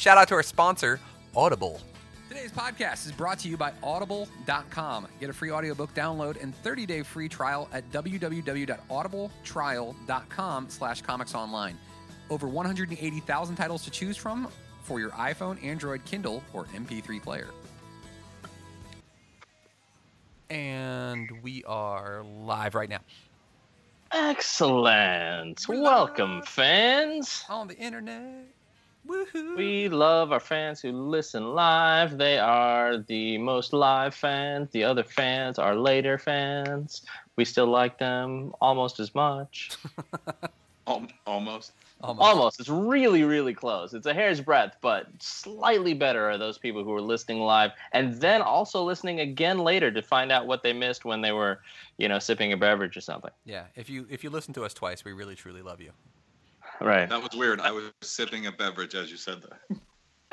Shout out to our sponsor, Audible. Today's podcast is brought to you by Audible.com. Get a free audiobook download and 30-day free trial at www.audibletrial.com slash comics online. Over 180,000 titles to choose from for your iPhone, Android, Kindle, or MP3 player. And we are live right now Excellent. Welcome, fans. on the internet. Woohoo! We love our fans who listen live. They are the most live fans. The other fans are later fans. We still like them almost as much. Almost. Almost. Almost. It's really, really close. It's a hair's breadth, but slightly better are those people who are listening live and then also listening again later to find out what they missed when they were, you know, sipping a beverage or something. Yeah, if you if you listen to us twice, we really truly love you. Right. That was weird. I was sipping a beverage as you said that.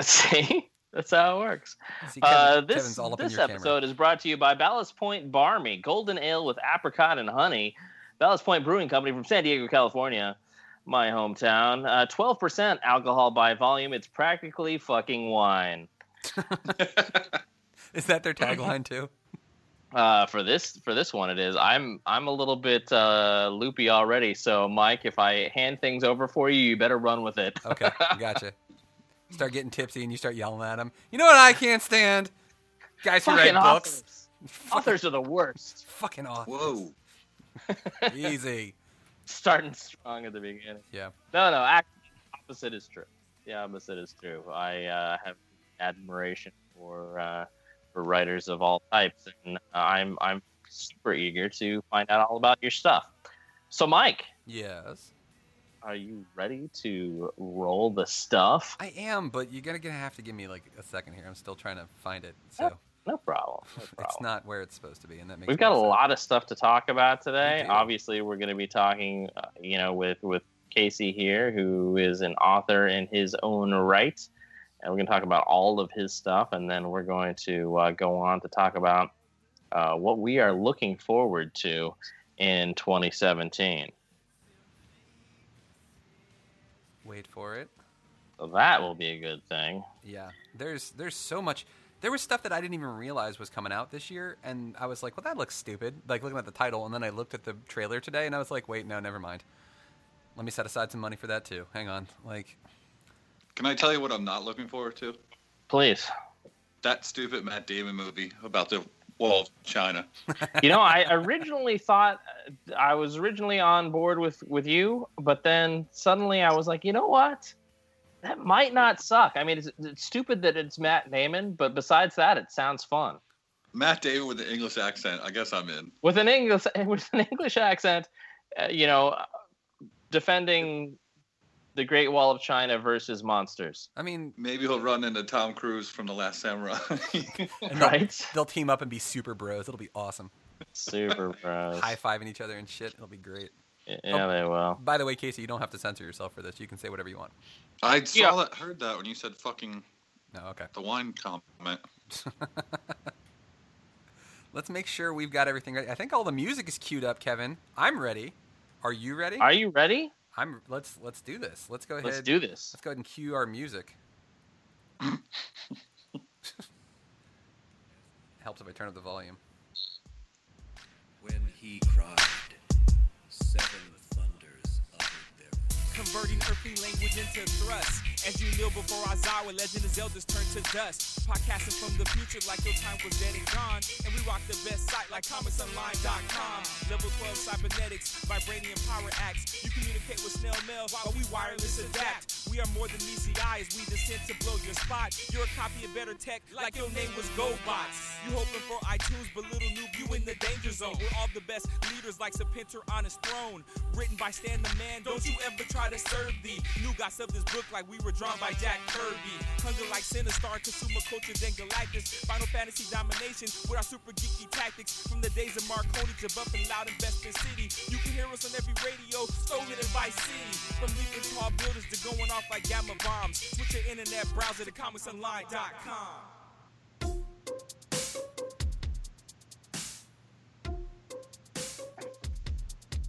See? That's how it works. See, Kevin, Uh, this Kevin's all up in this your camera. episode is brought to you by Ballast Point Barmy, golden ale with apricot and honey. Ballast Point Brewing Company from San Diego, California, my hometown. Uh, Twelve percent alcohol by volume. It's practically fucking wine. Is that their tagline too? Uh, for this for this one, it is. I'm I'm a little bit uh, loopy already. So, Mike, if I hand things over for you, you better run with it. Okay, gotcha. Start getting tipsy and you start yelling at them. You know what I can't stand? Guys who Fucking write books. authors. Authors are the worst. Fucking awesome. Whoa. Easy. Starting strong at the beginning. Yeah. No, no. Actually, opposite is true. The opposite is true. I uh, have admiration for uh, for writers of all types, and I'm I'm super eager to find out all about your stuff. So, Mike, Yes. are you ready to roll the stuff? I am, but you're gonna, gonna have to give me like a second here. I'm still trying to find it, so No problem. No it's not where it's supposed to be, and that makes We've got a sense. lot of stuff to talk about today. We. Obviously, we're going to be talking, uh, you know, with with Casey here, who is an author in his own right, and we're going to talk about all of his stuff, and then we're going to uh, go on to talk about uh, what we are looking forward to in 2017. Wait for it. So that will be a good thing. Yeah, there's there's so much. There was stuff that I didn't even realize was coming out this year, and I was like, "Well, that looks stupid." Like looking at the title, and then I looked at the trailer today, and I was like, "Wait, no, never mind. Let me set aside some money for that too. Hang on." Like, Can I tell you what I'm not looking forward to? Please. That stupid Matt Damon movie about the wall of China. you know, I originally thought uh, I was originally on board with with you, but then suddenly I was like, you know what? That might not suck. I mean, it's, it's stupid that it's Matt Damon, but besides that, it sounds fun. Matt Damon with an English accent. I guess I'm in. With an English with an English accent, uh, you know, uh, defending the Great Wall of China versus monsters, I mean, Maybe he'll run into Tom Cruise from The Last Samurai. and right? They'll, they'll team up and be super bros. It'll be awesome. Super bros. High fiving each other and shit. It'll be great. Yeah, they oh, will. By the way, Casey, you don't have to censor yourself for this. You can say whatever you want. I saw Yeah. that, heard that when you said fucking No, okay. the wine comment. Let's make sure we've got everything ready. I think all the music is queued up, Kevin. I'm ready. Are you ready? Are you ready? I'm. Let's let's do this. Let's go ahead. Let's do this. Let's go ahead and cue our music. Helps if I turn up the volume. When he cried, seven thunders uttered their voice. Converting earthly language into thrust. As you kneel before where legend of Zelda's turn to dust. Podcasting from the future like your time was dead and gone. And we rock the best site like comicsonline.com. Level 12 cybernetics, vibranium power acts. You communicate with snail mail while we wireless adapt. We are more than ECI as we descend to blow your spot. You're a copy of better tech like your name was GoBots. You hoping for iTunes, but little noob, you in the danger zone. We're all the best leaders like Serpentor on his throne. Written by Stan the Man, don't you ever try to serve thee. New gots of this book like we were drawn by Jack Kirby. Hunger like Sinistar, consumer culture, then Galactus. Final Fantasy domination with our super geeky tactics. From the days of Marconi to Buffalo Loud Investment City. You can hear us on every radio, stolen in Vice City. From leaping tall buildings to going off like gamma bombs. Switch your internet browser to comicsonline.com.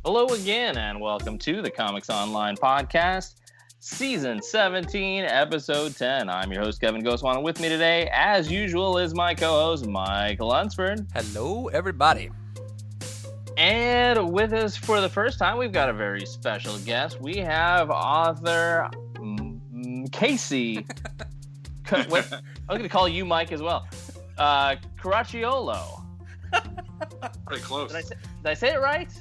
Hello again, and welcome to the Comics Online podcast. Season 17, episode 10. I'm your host, Kevin Ghostwan, and with me today, as usual, is my co host, Mike Lunsford. Hello, everybody. And with us for the first time, we've got a very special guest. We have author mm, Casey. Ca- what- I'm going to call you Mike as well. Uh, Caracciolo. Pretty close. Did I, say, did I say it right?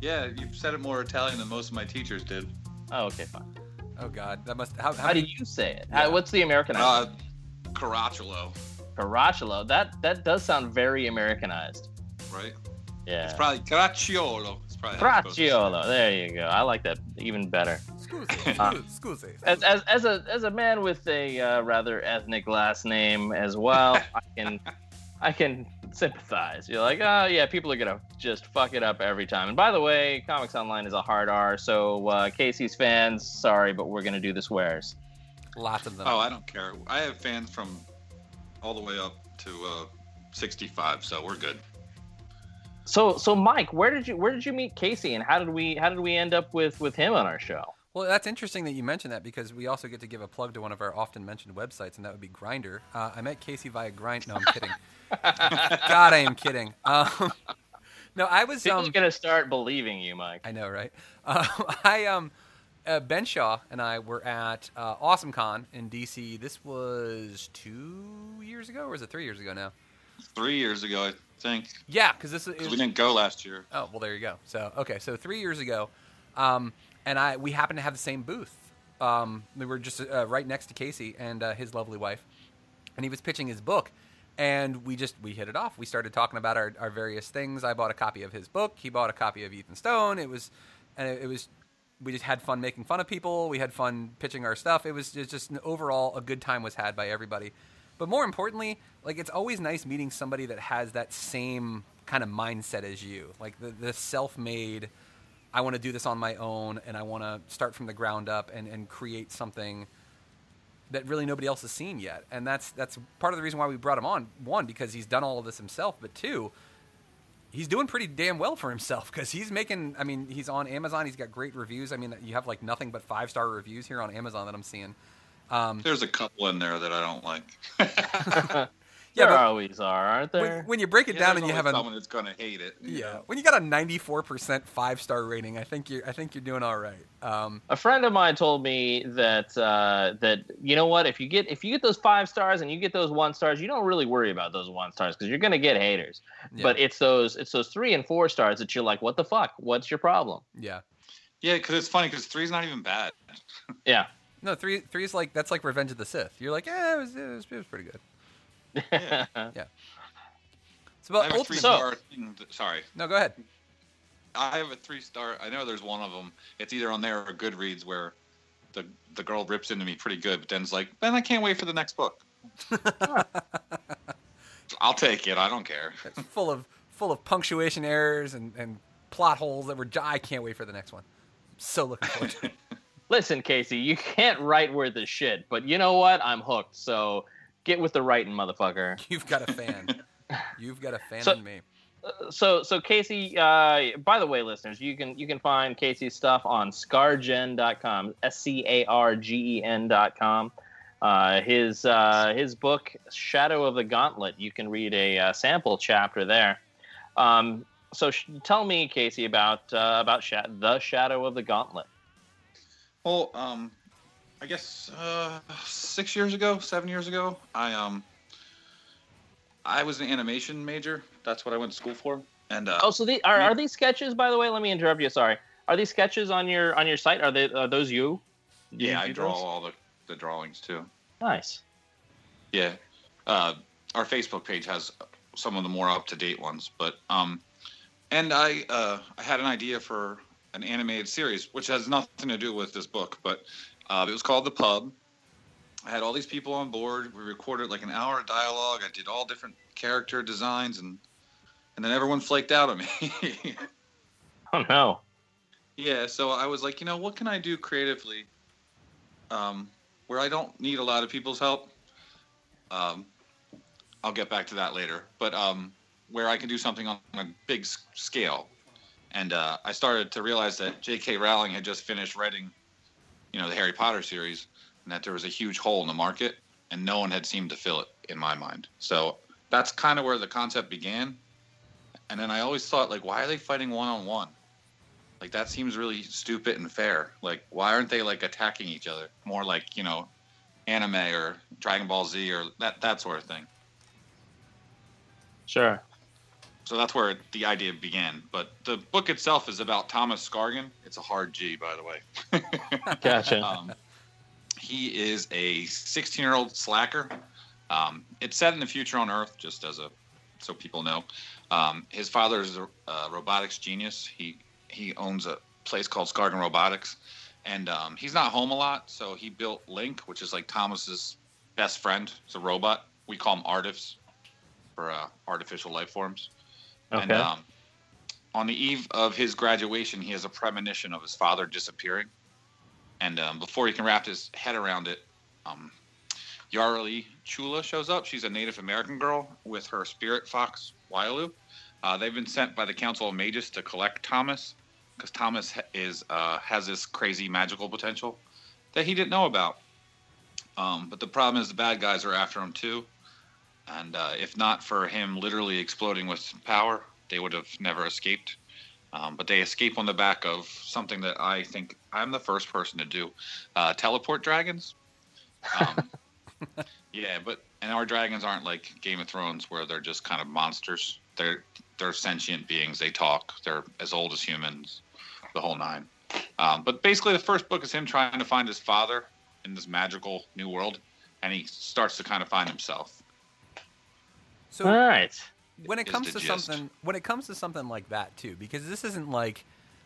Yeah, you've said it more Italian than most of my teachers did. Oh, okay, fine. Oh God, that must. How, how, How do you say it? Yeah. Uh, what's the Americanized? Uh, Caracciolo, Caracciolo. That that does sound very Americanized. right? Yeah. It's probably Caracciolo. It's probably how it's supposed to say it. Bracciolo. There you go. I like that even better. Scusi, Uh, scusi, scusi. As, as, as a as a man with a uh, rather ethnic last name as well, I can I can sympathize. You're like, oh yeah, people are gonna just fuck it up every time. And by the way, Comics Online is a hard R, so uh, Casey's fans, sorry, but we're gonna do the swears. Lots of them. Oh, I don't care. I have fans from all the way up to uh, 65, so we're good. So so Mike, where did you where did you meet Casey, and how did we how did we end up with with him on our show? Well, that's interesting that you mentioned that because we also get to give a plug to one of our often mentioned websites, and that would be Grindr. Uh, I met Casey via Grind. No, I'm kidding. God, I am kidding. Um, no, I was. People Um, gonna start believing you, Mike. I know, right? Uh, I um, uh, Ben Shaw and I were at uh, Awesome Con in DC. This was two years ago, or was it three years ago now? Three years ago, I think. Yeah, because this is. 'Cause we didn't go last year. Oh well, there you go. So okay, so three years ago, um, and I we happened to have the same booth. Um, we were just uh, right next to Casey and uh, his lovely wife, and he was pitching his book, and we just we hit it off. We started talking about our, our various things. I bought a copy of his book. He bought a copy of Ethan Stone. It was, and it, was. We just had fun making fun of people. We had fun pitching our stuff. It was just, an overall a good time was had by everybody. But more importantly, like it's always nice meeting somebody that has that same kind of mindset as you, like the, the self-made. I want to do this on my own, and I want to start from the ground up and, and create something that really nobody else has seen yet. And that's that's part of the reason why we brought him on. One, because he's done all of this himself, but two, he's doing pretty damn well for himself because he's making. I mean, he's on Amazon. He's got great reviews. I mean, you have like nothing but five star reviews here on Amazon that I'm seeing. Um, There's a couple in there that I don't like. yeah, there always are, aren't there? when, when you break it Yeah, down and you have always a someone that's gonna hate it. yeah, know? when you got a 94% five star rating, I think you're I think you're doing all right. Um, a friend of mine told me that uh, that you know what if you get if you get those five stars and you get those one stars you don't really worry about those one stars because you're gonna get haters Yeah. but it's those it's those three and four stars that you're like what the fuck what's your problem yeah. Yeah, because it's funny because three's not even bad. yeah No, three three is like that's like Revenge of the Sith. You're like, yeah, it was, it was, it was pretty good. Yeah. So, I but have a three So- star. thing that- sorry, no, go ahead. I have a three star. I know there's one of them. It's either on there or Goodreads where the the girl rips into me pretty good, but then's like, Ben, I can't wait for the next book. I'll take it. I don't care. It's full of full of punctuation errors and, and plot holes that were. j- I can't wait for the next one. So looking forward to it. listen casey you can't write worth a shit but you know what i'm hooked so get with the writing motherfucker You've got a fan. You've got a fan So- in me. so so Casey, uh, by the way, listeners, you can you can find Casey's stuff on scargen.com, s c a r g e n.com. Uh, his uh, his book Shadow of the Gauntlet. You can read a uh, sample chapter there. Um, so sh- tell me, Casey, about uh, about Sha- the Shadow of the Gauntlet. Well, um, I guess uh, six years ago, seven years ago, I um, I was an animation major. That's what I went to school for. And uh, Oh, so the, are are these sketches? By the way, let me interrupt you. Sorry. Are these sketches on your on your site? Are they are those you? Do you yeah, I draw those? all the, the drawings too. Nice. Yeah, uh, our Facebook page has some of the more up to date ones, but um, and I uh, I had an idea for an animated series, which has nothing to do with this book, but uh, it was called The Pub. I had all these people on board. We recorded like an hour of dialogue. I did all different character designs, and and then everyone flaked out on me. Oh no. Yeah, so I was like, you know, what can I do creatively um, where I don't need a lot of people's help? Um, I'll get back to that later. But um, where I can do something on a big scale. And uh, I started to realize that J.K. Rowling had just finished writing you know, the Harry Potter series, and that there was a huge hole in the market, and no one had seemed to fill it in my mind. So that's kind of where the concept began. And then I always thought, like, why are they fighting one on one? Like that seems really stupid and fair. Like, why aren't they like attacking each other more like you know, anime or Dragon Ball Z or that that sort of thing? Sure. So that's where the idea began. But the book itself is about Thomas Scargen. It's a hard G, by the way. Gotcha. um, he is a 16 year old slacker. Um, it's set in the future on Earth, just as a so people know. Um, his father is a, a robotics genius. He he owns a place called Scargen Robotics, and um, he's not home a lot. So he built Link, which is like Thomas's best friend. It's a robot. We call him Artifs for uh, artificial life forms. And um, on the eve of his graduation, he has a premonition of his father disappearing. And um, before he can wrap his head around it, um, Yarli Chula shows up. She's a Native American girl with her spirit fox, Wailu. Uh, they've been sent by the Council of Mages to collect Thomas because Thomas is uh, has this crazy magical potential that he didn't know about. Um, but the problem is the bad guys are after him too. And uh, if not for him literally exploding with power, they would have never escaped. Um, but they escape on the back of something that I think I'm the first person to do: uh, teleport dragons. Um, yeah, but and our dragons aren't like Game of Thrones, where they're just kind of monsters. They're they're sentient beings. They talk. They're as old as humans, the whole nine. Um, but basically, the first book is him trying to find his father in this magical new world, and he starts to kind of find himself. So All right. when it is comes to gist. something when it comes to something like that too because this isn't like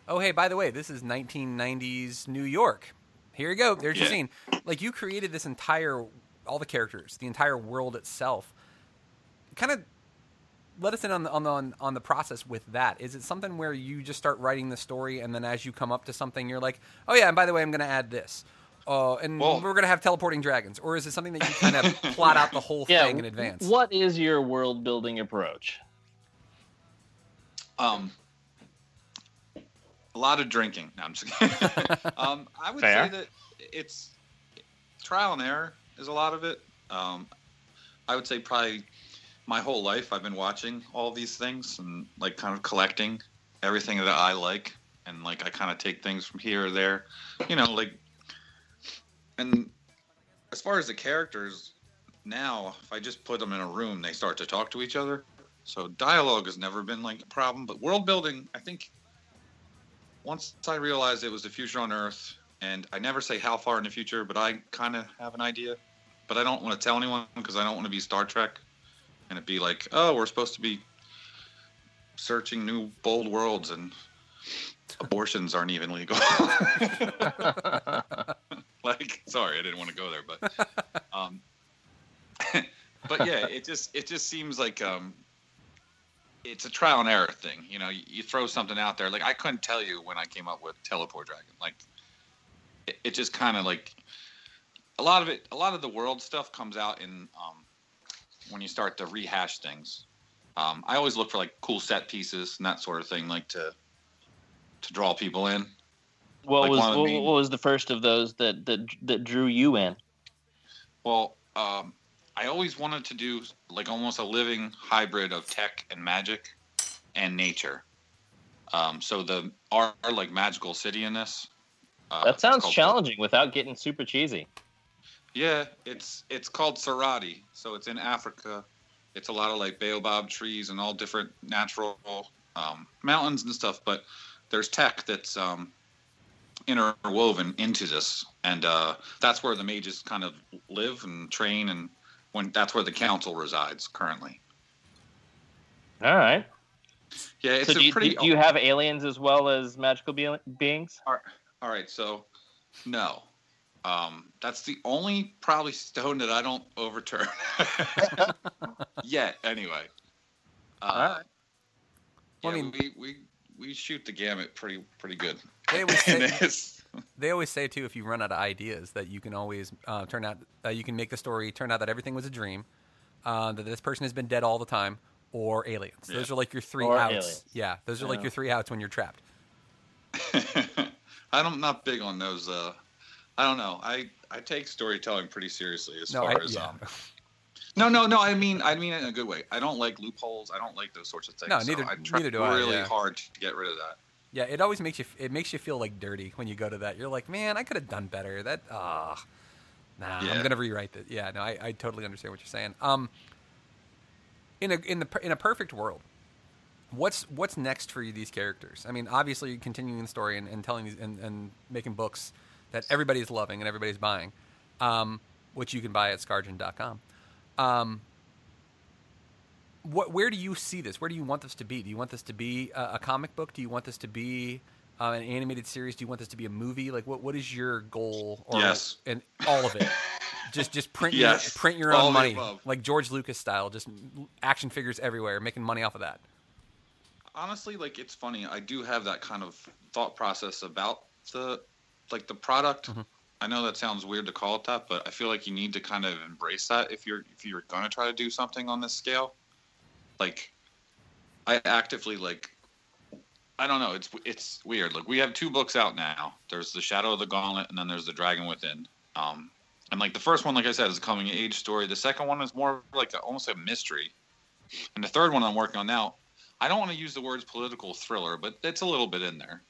oh hey by the way this is 1990s new york here you go there's your Yeah. scene like you created this entire all the characters the entire world itself kind of let us in on the, on the on, on the process with that is it something where you just start writing the story and then as you come up to something you're like oh yeah and by the way i'm going to add this uh, and Well- we're going to have teleporting dragons or is it something that you kind of plot out the whole Yeah. thing in advance What is your world building approach? Um, a lot of drinking. No, I'm just kidding. um, I would Fair. say that it's trial and error is a lot of it. Um, I would say probably my whole life I've been watching all these things and like kind of collecting everything that I like and like I kind of take things from here or there, you know, like and as far as the characters now, if I just put them in a room, they start to talk to each other. So dialogue has never been like a problem, but world building, I think once I realized it was the future on Earth, and I never say how far in the future, but I kind of have an idea, but I don't want to tell anyone because I don't want to be Star Trek, and it be like, oh, we're supposed to be searching new bold worlds, and abortions aren't even legal. like, sorry, I didn't want to go there, but, um, but yeah, it just it just seems like um, it's a trial and error thing. You know, you, you throw something out there. Like I couldn't tell you when I came up with teleport dragon. Like it, it just kind of like a lot of it. A lot of the world stuff comes out in um, when you start to rehash things. Um, I always look for like cool set pieces and that sort of thing, like to to draw people in. What Like was the what, what was the first of those that that that drew you in? Well, um, I always wanted to do like almost a living hybrid of tech and magic and nature. Um, so the our, our like magical city in this. Uh, That sounds challenging without getting super cheesy. Yeah, it's it's called Sarati. So it's in Africa. It's a lot of like baobab trees and all different natural um, mountains and stuff. But there's tech that's um, interwoven into this, and uh, that's where the mages kind of live and train, and when that's where the council resides currently. All right. Yeah, it's so do a you, pretty. do you have aliens as well as magical be- beings? All right, so no. Um, that's the only probably stone that I don't overturn. Yet, anyway. Uh, Alright. Well, I mean- we, we we shoot the gamut pretty pretty good. They always say, they always say too, if you run out of ideas, that you can always uh, turn out, uh, you can make the story turn out that everything was a dream, uh, that this person has been dead all the time, or aliens. Those are like your three Or outs. aliens. Yeah, those are like your three outs when you're trapped. I'm not big on those uh, I don't know. I I take storytelling pretty seriously as No, far I, as yeah. um. No, no, no. I mean, I mean it in a good way. I don't like loopholes. I don't like those sorts of things. No, so neither- I try neither do I, really yeah. hard to get rid of that. Yeah, it always makes you it makes you feel like dirty when you go to that. You're like, man, I could have done better. That ah, nah, I'm gonna rewrite that. Yeah, no, I, I totally understand what you're saying. Um, in a in the in a perfect world, what's what's next for you these characters? I mean, obviously you're continuing the story and, and telling these and, and making books that everybody's loving and everybody's buying, um, which you can buy at scargen.com. Um, what where do you see this? Where do you want this to be? Do you want this to be a, a comic book? Do you want this to be uh, an animated series? Do you want this to be a movie? Like what what is your goal? Or, Yes. and all of it. just just print Yes. your print your All own money, above. like George Lucas style. Just action figures everywhere, making money off of that. honestly like it's funny i do have that kind of thought process about the like the product Mm-hmm. I know that sounds weird to call it that but i feel like you need to kind of embrace that if you're if you're going to try to do something on this scale. Like i actively like i don't know it's it's weird. Like we have two books out now. There's the shadow of the gauntlet and then there's the dragon within. Um and like the first one like i said is a coming age story. The second one is more like a, almost a mystery. And the third one i'm working on now I don't want to use the words political thriller, but it's a little bit in there.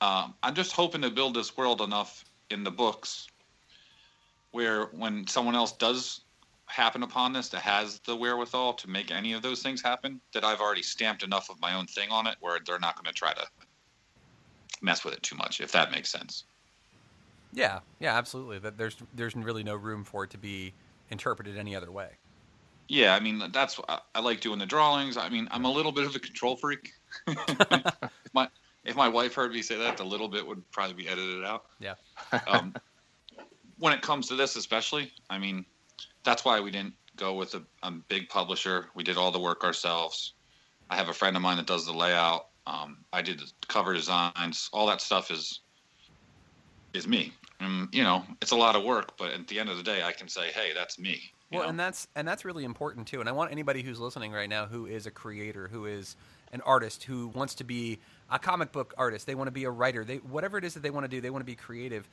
Um, I'm just hoping to build this world enough in the books where when someone else does happen upon this that has the wherewithal to make any of those things happen, that I've already stamped enough of my own thing on it where they're not going to try to mess with it too much, if that makes sense. Yeah, yeah, absolutely. That there's there's really no room for it to be interpreted any other way. Yeah, I mean that's I, I like doing the drawings. I mean I'm a little bit of a control freak. if my wife heard me say that, the little bit would probably be edited out. Yeah. Um, when it comes to this, especially, I mean, that's why we didn't go with a, a big publisher. We did all the work ourselves. I have a friend of mine that does the layout. Um, I did the cover designs. All that stuff is is me. And, you know, it's a lot of work, but at the end of the day, I can say, "Hey, that's me." Well, know? and that's and that's really important too. And I want anybody who's listening right now who is a creator, who is an artist, who wants to be a comic book artist, they want to be a writer, they whatever it is that they want to do, they want to be creative.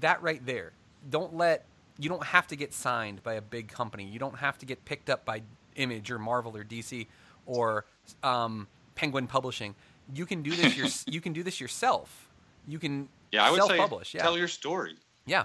That right there. Don't let you don't have to get signed by a big company. You don't have to get picked up by Image or Marvel or DC or um, Penguin Publishing. You can do this your, you can do this yourself. You can yeah, I would say self-publish. Yeah. tell your story. Yeah,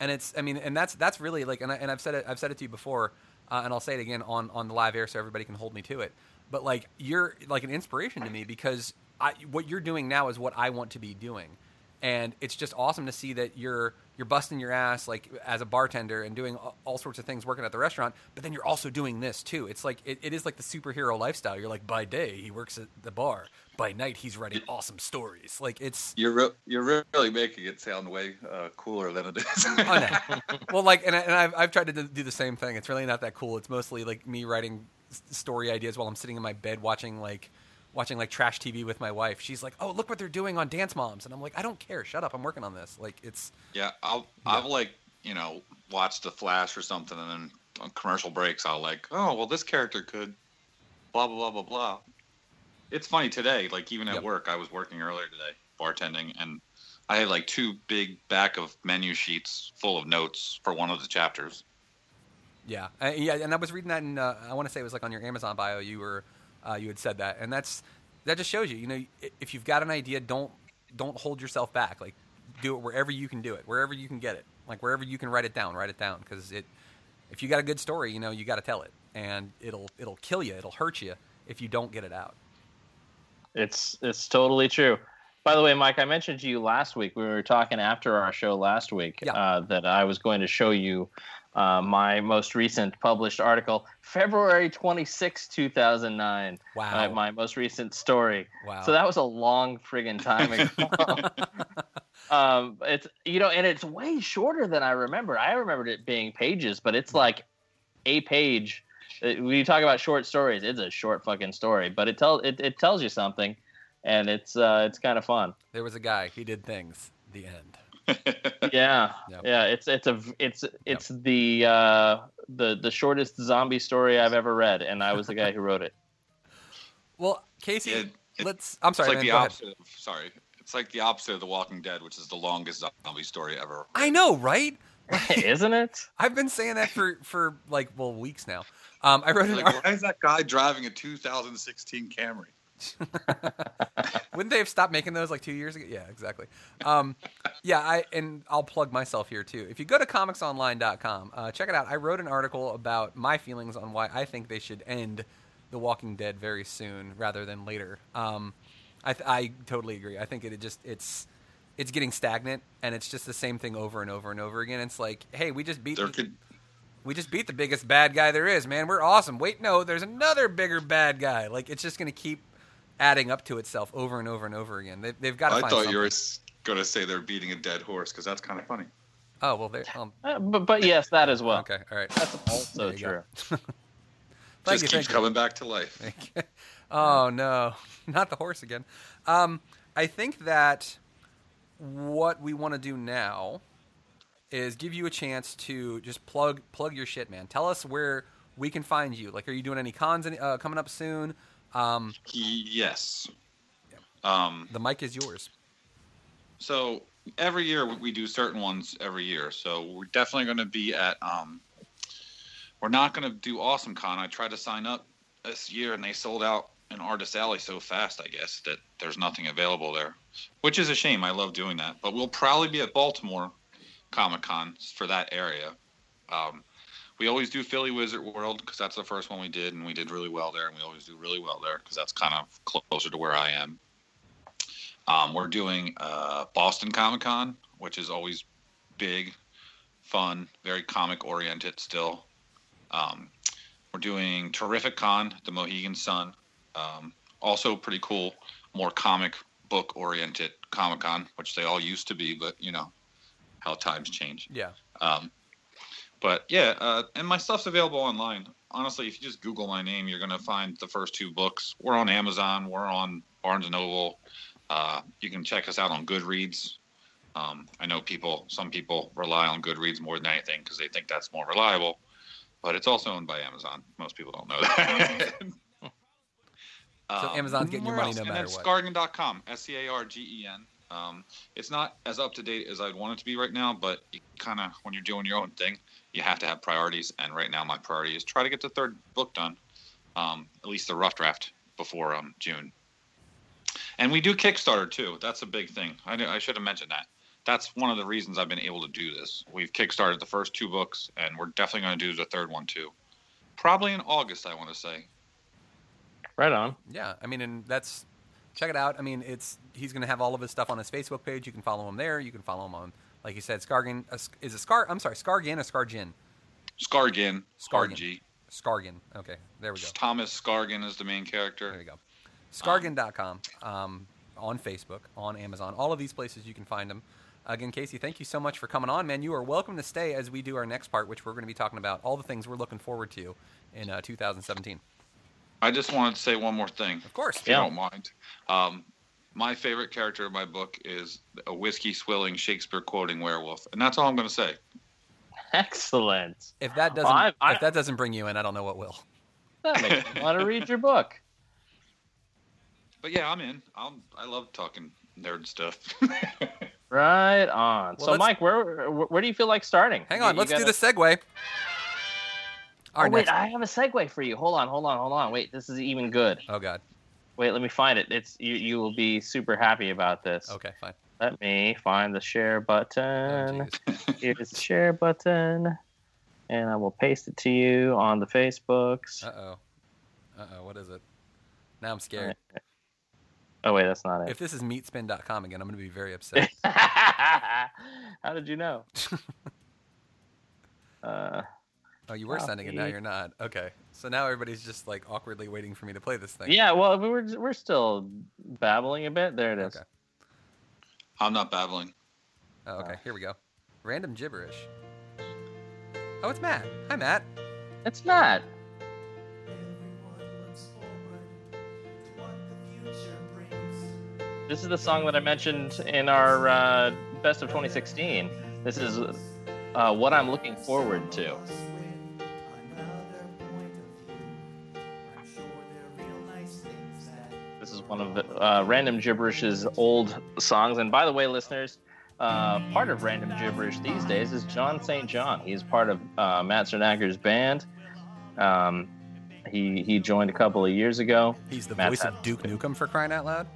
and it's I mean, and that's that's really like, and, I, and I've said it I've said it to you before, uh, and I'll say it again on on the live air so everybody can hold me to it. But like you're like an inspiration to me because I what you're doing now is what I want to be doing, and it's just awesome to see that you're you're busting your ass like as a bartender and doing all, sorts of things working at the restaurant but then you're also doing this too it's like it, it is like the superhero lifestyle you're like by day he works at the bar by night he's writing awesome stories like it's You're re- you're really making it sound way uh, cooler than it is. Oh, no. well, like, and, I, and I've, I've tried to do the same thing. It's really not that cool. It's mostly like me writing story ideas while I'm sitting in my bed watching like watching like trash TV with my wife. She's like, "Oh, look what they're doing on Dance Moms," and I'm like, "I don't care. Shut up. I'm working on this." Like, it's Yeah, I'll I'll like you know watch the Flash or something, and then on commercial breaks, I'll like, oh well, this character could, blah blah blah blah blah. It's funny today, like even at Yep. work, I was working earlier today, bartending, and I had like two big back of menu sheets full of notes for one of the chapters. Yeah, uh, yeah. And I was reading that, in uh, I want to say it was like on your Amazon bio. You were uh, you had said that, and that's that just shows you. You know, if you've got an idea, don't don't hold yourself back. Like, do it wherever you can do it, wherever you can get it, like wherever you can write it down. Write it down because it. If you got a good story, you know you got to tell it, and it'll it'll kill you. It'll hurt you if you don't get it out. It's it's totally true. By the way, Mike, I mentioned to you last week. We were talking after our show last week Yeah. uh, that I was going to show you uh, my most recent published article, February 26, 2009. Wow. Uh, my most recent story. Wow. So that was a long friggin' time ago. um, it's you know, and it's way shorter than I remember. I remembered it being pages, but it's like a page. Uh, When you talk about short stories, it's a short fucking story, but it tells it, it tells you something, and it's uh, it's kind of fun. There was a guy. He did things. The end. Yeah, Yep. yeah. It's it's a it's it's the uh, the the shortest zombie story I've ever read, and I was the guy who wrote it. Well, Casey, Yeah, it- let's. I'm It's sorry, like man, the go ahead. opposite. Of, sorry, It's like the opposite of The Walking Dead, which is the longest zombie story ever. I know, right? Isn't it? I've been saying that for for like well weeks now. Um, I wrote an Like, why is that guy driving a 2016 Camry? Wouldn't they have stopped making those like two years ago? Yeah, exactly. Um, yeah, I and I'll plug myself here too. If you go to comicsonline.com, uh, check it out. I wrote an article about my feelings on why I think they should end The Walking Dead very soon rather than later. Um, I, th- I totally agree. I think it, it just it's it's getting stagnant and it's just the same thing over and over and over again. It's like, hey, we just beat There could we just beat the biggest bad guy there is, man. We're awesome. Wait, no, there's another bigger bad guy. Like it's just going to keep adding up to itself over and over and over again. They've, they've got to I find thought something. you were going to say they're beating a dead horse because that's kind of funny. Oh well, they um, Uh, but, but yes, that as well. okay, all right. That's also true. Just you, keeps thank you. coming back to life. oh no, not the horse again. Um, I think that what we want to do now is give you a chance to just plug plug your shit, man. Tell us where we can find you. Like, are you doing any cons any- uh, coming up soon? Um, Yes. Um, the mic is yours. so every year we- we do certain ones every year. So we're definitely going to be at. Um, we're not going to do Awesome Con. I tried to sign up this year and they sold out in Artist Alley so fast. I guess that there's nothing available there, which is a shame. I love doing that. But we'll probably be at Baltimore Comic Con for that area. Um, we always do Philly Wizard World because that's the first one we did, and we did really well there. And we always do really well there because that's kind of closer to where I am. Um, we're doing uh, Boston Comic Con, which is always big, fun, very comic oriented still. Um, we're doing Terrific Con, the Mohegan Sun, um, also pretty cool, more comic book oriented Comic Con, which they all used to be, but you know how times change. Yeah. Um, but yeah, uh, and my stuff's available online. Honestly, if you just Google my name, you're gonna find the first two books. We're on Amazon. We're on Barnes and Noble. Uh, you can check us out on Goodreads. Um, I know people, some people rely on Goodreads more than anything because they think that's more reliable, but it's also owned by Amazon. Most people don't know that. So Amazon's getting your money else? no and matter what. Scargen.com, S-C-A-R-G-E-N. Um, it's not as up to date as I'd want it to be right now, but you kind of, when you're doing your own thing, you have to have priorities. And right now, my priority is try to get the third book done, um, at least the rough draft before um, June. And we do Kickstarter too. That's a big thing. I, I should have mentioned that. That's one of the reasons I've been able to do this. We've kickstarted the first two books, and we're definitely going to do the third one too. Probably in August, I want to say. Right on. Yeah, I mean, and that's check it out. I mean, it's he's going to have all of his stuff on his Facebook page. You can follow him there. You can follow him on, like you said, Scargen. Uh, is it Scar? I'm sorry, Scargin or Scargin? Scargin, Scargin. RG. Scargin. Okay, there we go. Thomas Scargen is the main character. There character. you go. Scargen.com um, on Facebook, on Amazon, all of these places you can find them. Again, Casey, thank you so much for coming on, man. You are welcome to stay as we do our next part, which we're going to be talking about all the things we're looking forward to in uh, 2017. I just wanted to say one more thing, Of course. if you don't mind. Um, my favorite character in my book is a whiskey swilling, Shakespeare quoting werewolf, and that's all I'm going to say. Excellent. If that doesn't, I- I- if that doesn't bring you in, I don't know what will. That makes me want to read your book. But yeah, I'm in. I'm, I love talking nerd stuff. Right on. Well, so, Mike, where where do you feel like starting? Hang on, you let's do gotta- the segue. Our Oh, wait, next- I have a segue for you. Hold on, hold on, hold on. Wait, this is even good. oh God. Wait, let me find it. It's you. You will be super happy about this. Okay, fine. Let me find the share Oh, button. jeez. Here's the share button, and I will paste it to you on the Facebooks. Uh oh. Uh oh. What is it? Now I'm scared. Oh wait, that's not it. If this is meatspin.com again, I'm going to be very upset. How did you know? uh, Oh, you were sending it. Now you're not. Okay. So now everybody's just like awkwardly waiting for me to play this thing. yeah, well, we we're we're still babbling a bit. There it is. Okay. I'm not babbling. Oh, okay. Here we go. Random gibberish. Oh, it's Matt. Hi, Matt. It's Matt. This is the song that I mentioned in our uh, best of 2016. This is uh, what I'm looking forward to. One of uh, Random Gibberish's old songs. And by the way, listeners, uh, part of Random Gibberish these days is John St. John. He's part of uh, Matt Cernacker's band. Um, he he joined a couple of years ago. He's the Matt voice of had- Duke Nukem for crying out loud.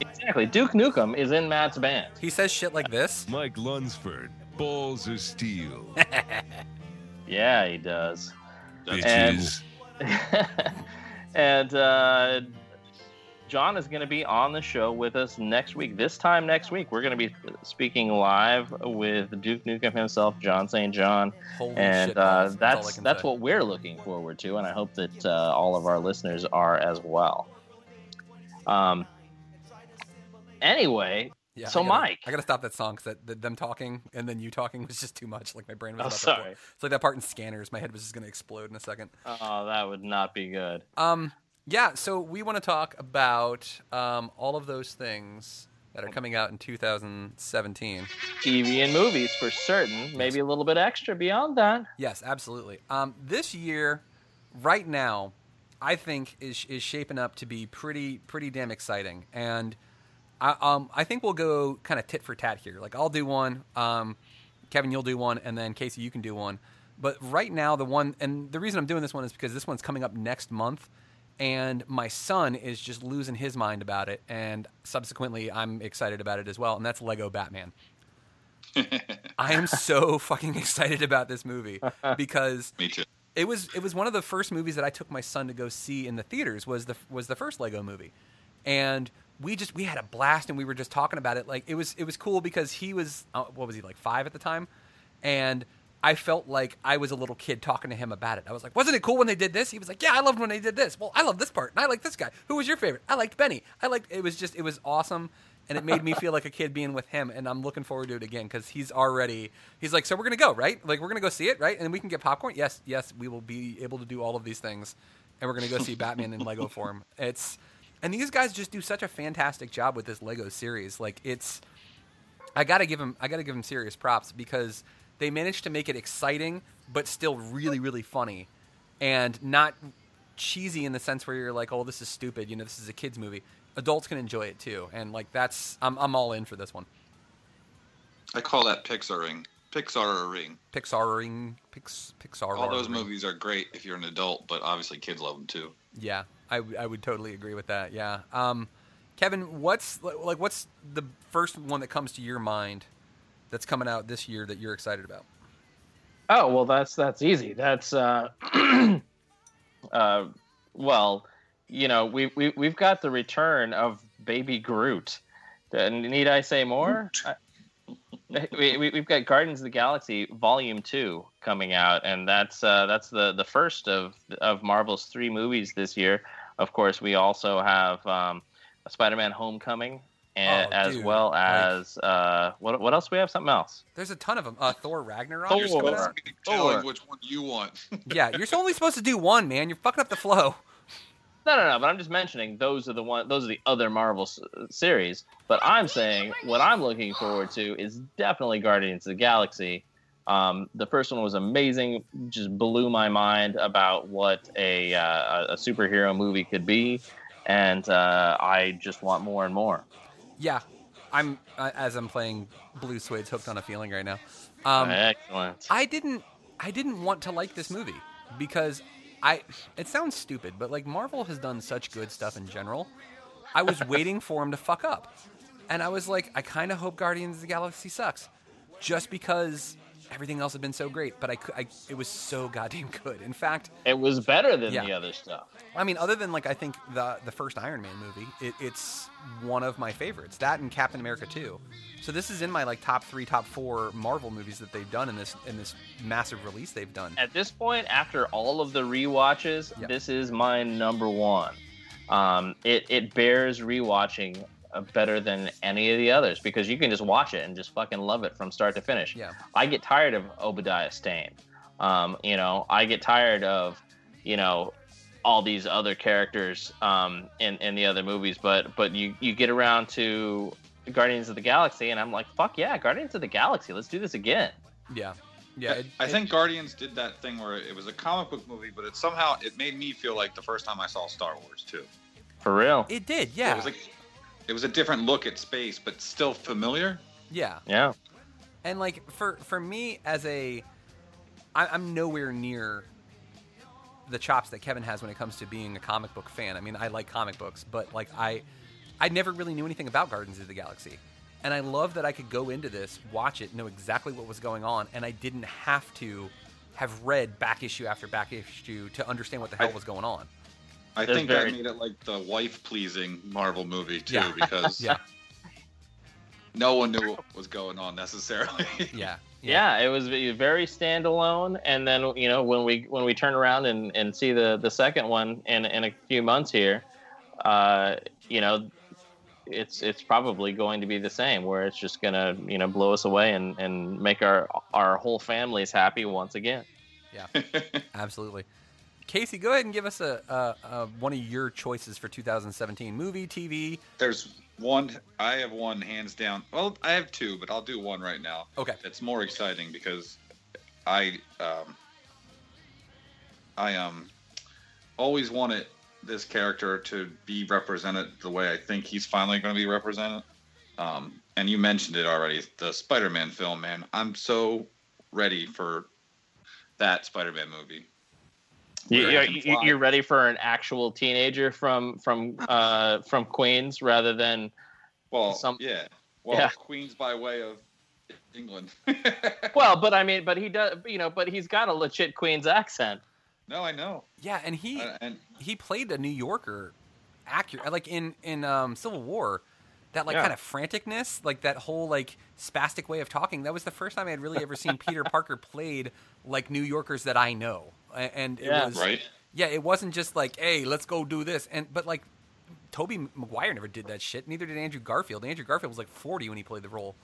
Exactly. Duke Nukem is in Matt's band. He says shit like this. Mike Lunsford, balls of steel. Yeah, he does. Bitches. and uh, John is going to be on the show with us next week. This time next week, we're going to be speaking live with Duke Nukem himself, John St. John, Holy and shit uh, that's that's what we're looking forward to, and I hope that uh, all of our listeners are as well. Um. Anyway, Yeah, so I gotta, Mike- I gotta stop that song because that, them talking and then you talking was just too much. Like my brain was Oh, sorry. blow. It's like that part in Scanners. My head was just gonna explode in a second. oh, that would not be good. Um, yeah. So we want to talk about um, all of those things that are coming out in 2017. TV and movies for certain. Maybe a little bit extra beyond that. Yes, absolutely. Um, this year, right now, I think is is shaping up to be pretty pretty damn exciting, and I um I think we'll go kind of tit for tat here. Like I'll do one, um, Kevin you'll do one, and then Casey you can do one. But right now, the one and the reason I'm doing this one is because this one's coming up next month, and my son is just losing his mind about it, and subsequently I'm excited about it as well, and that's Lego Batman. I am so fucking excited about this movie because Me too. it was it was one of the first movies that I took my son to go see in the theaters was the was the first Lego movie, and we just we had a blast and we were just talking about it like it was it was cool because he was uh, what was he like five at the time, and I felt like I was a little kid talking to him about it. I was like, wasn't it cool when they did this? He was like, yeah, I loved when they did this. Well, I love this part and I like this guy. Who was your favorite? I liked Benny. I liked it was just it was awesome. And it made me feel like a kid being with him, and I'm looking forward to it again because he's already. He's like, so we're gonna go, right? Like we're gonna go see it, right? And we can get popcorn. Yes, yes, we will be able to do all of these things, and we're gonna go see Batman in Lego form. It's, and these guys just do such a fantastic job with this Lego series. Like it's, I gotta give him, I gotta give him serious props because they managed to make it exciting, but still really, really funny, and not cheesy in the sense where you're like, oh, this is stupid. You know, this is a kids movie. Adults can enjoy it too, and like that's, I'm, I'm all in for this one. I call that Pixaring. Pixaring. Pixaring, Pix, Pixar. Ring. Pixar All those movies are great if you're an adult, but obviously kids love them too. Yeah, I, w- I would totally agree with that. Yeah. Um, Kevin, what's like what's the first one that comes to your mind that's coming out this year that you're excited about? Oh well, that's that's easy. That's uh, uh, well, you know, we we we've got the return of Baby Groot. Uh, Need I say more? I- we, we, we've got Guardians of the Galaxy Volume Two coming out, and that's uh, that's the, the first of of Marvel's three movies this year. Of course, we also have um, Spider-Man: Homecoming, and, Oh, as dude, well like- as uh, what what else? do We have something else. There's a ton of them. Uh, Thor Ragnarok. Thor. You're supposed to be telling Thor. which one you want. Yeah, you're only supposed to do one, man. You're fucking up the flow. No, no, no. But I'm just mentioning those are the one. Those are the other Marvel s- series. But I'm saying what I'm looking forward to is definitely Guardians of the Galaxy. Um, the first one was amazing. Just blew my mind about what a uh, a superhero movie could be, and uh, I just want more and more. Yeah, I'm uh, as I'm playing Blue Swede's "Hooked on a Feeling" right now. Um, Excellent. I didn't I didn't want to like this movie because I it sounds stupid, but like Marvel has done such good stuff in general. I was waiting for him to fuck up. And I was like, I kind of hope Guardians of the Galaxy sucks. Just because everything else had been so great, but I, I it was so goddamn good. In fact, It was better than Yeah. the other stuff. I mean, other than like I think the the first Iron Man movie, it, it's one of my favorites. That and Captain America 2. So this is in my like top three, top four Marvel movies that they've done in this in this massive release they've done. At this point, after all of the rewatches, Yeah. this is my number one. Um, it it bears rewatching better than any of the others because you can just watch it and just fucking love it from start to finish. Yeah. I get tired of Obadiah Stane. Um, you know, I get tired of, you know, all these other characters um, in in the other movies, but but you you get around to Guardians of the Galaxy, and I'm like, fuck yeah, Guardians of the Galaxy, let's do this again. Yeah, yeah. it- I it- think Guardians did that thing where it was a comic book movie, but it somehow it made me feel like the first time I saw Star Wars too. For real. It did, It yeah, was like it was a different look at space, but still familiar. yeah. Yeah. And like for for me as a, I, I'm nowhere near the chops that Kevin has when it comes to being a comic book fan. I mean, I like comic books, but like I, I never really knew anything about Guardians of the Galaxy, and I love that I could go into this, watch it, know exactly what was going on, and I didn't have to have read back issue after back issue to understand what the hell I- was going on. I That's think very- that made it like the wife pleasing Marvel movie too, Yeah. because Yeah, no one knew what was going on necessarily. yeah, Yeah, it was very standalone. And then you know when we when we turn around and, and see the the second one in in a few months here, uh, you know, it's it's probably going to be the same where it's just gonna you know blow us away and and make our our whole families happy once again. Yeah, absolutely. Casey, go ahead and give us a, a, a one of your choices for 2017 movie, TV. There's one. I have one hands down. Well, I have two, but I'll do one right now. Okay. It's more exciting because I um I um always wanted this character to be represented the way I think he's finally going to be represented. Um, and you mentioned it already, the Spider-Man film, man. I'm so ready for that Spider-Man movie. You, Where you're, you- fly. you're ready for an actual teenager from from uh, from Queens rather than Well, Some- yeah. Well, Yeah. Queens by way of England. well, but I mean, but he does, you know, but he's got a legit Queens accent. no, I know. Yeah, and he Uh, and he played a New Yorker accurate like in in um, Civil War that like Yeah. kind of franticness like that whole like spastic way of talking that was the first time i had really ever seen peter parker played like new yorkers that i know A- and it Yeah. was right. yeah it wasn't just like hey let's go do this and but like tobey maguire never did that shit neither did andrew garfield andrew garfield was like 40 when he played the role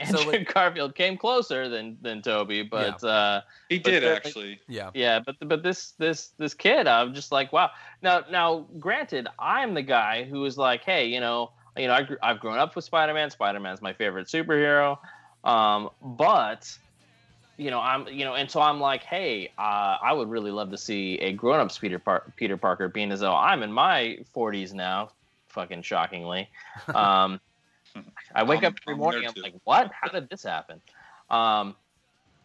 Andrew so like Garfield came closer than than Tobey, but uh, He But did the- actually. yeah yeah, but but this this this kid, I'm just like, wow. Now now, granted, I'm the guy who is like, hey, you know, you know, I, gr- I've grown up with Spider-Man. Spider-Man's my favorite superhero. Um, but you know, I'm you know, and so I'm like, hey, uh, I would really love to see a grown-up Peter Par- Peter Parker, being as though I'm in my 40s now, fucking shockingly. Um, I wake I'm- up every I'm morning, I'm like, what? How did this happen? Um,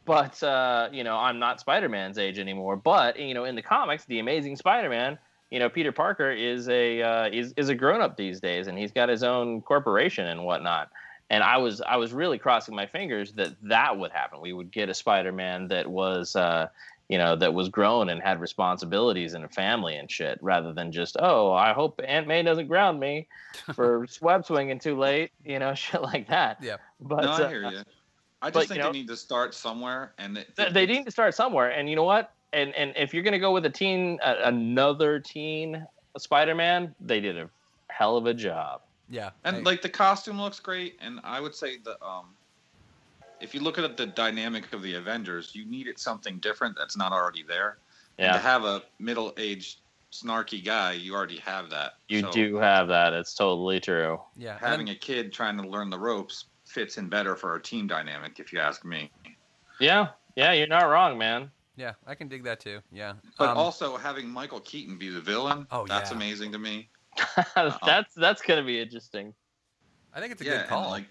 but uh, you know, I'm not Spider-Man's age anymore. But you know, in the comics, the Amazing Spider-Man, you know, Peter Parker is a uh, is is a grown-up these days, and he's got his own corporation and whatnot. And I was I was really crossing my fingers that that would happen. We would get a Spider-Man that was. Uh, you know, that was grown and had responsibilities and a family and shit, rather than just, oh, I hope Aunt May doesn't ground me for web swinging too late, you know, shit like that. yeah But no, I uh, hear you. I but, just think you know- they need to start somewhere, and it, Th- they need to start somewhere, and you know what? And and if you're gonna go with a teen, uh, another teen Spider-Man, they did a hell of a job. Yeah And I- like the costume looks great, and I would say the um, if you look at the dynamic of the Avengers, you needed something different that's not already there. And to have a middle-aged snarky guy, you already have that. you So do have that. It's totally true. yeah Having then- a kid trying to learn the ropes fits in better for a team dynamic, if you ask me. Yeah, yeah, you're not wrong, man. yeah i can dig that too yeah But Um, also having Michael Keaton be the villain, Oh, that's yeah. amazing to me. that's that's gonna be interesting. i think it's a yeah, good call like,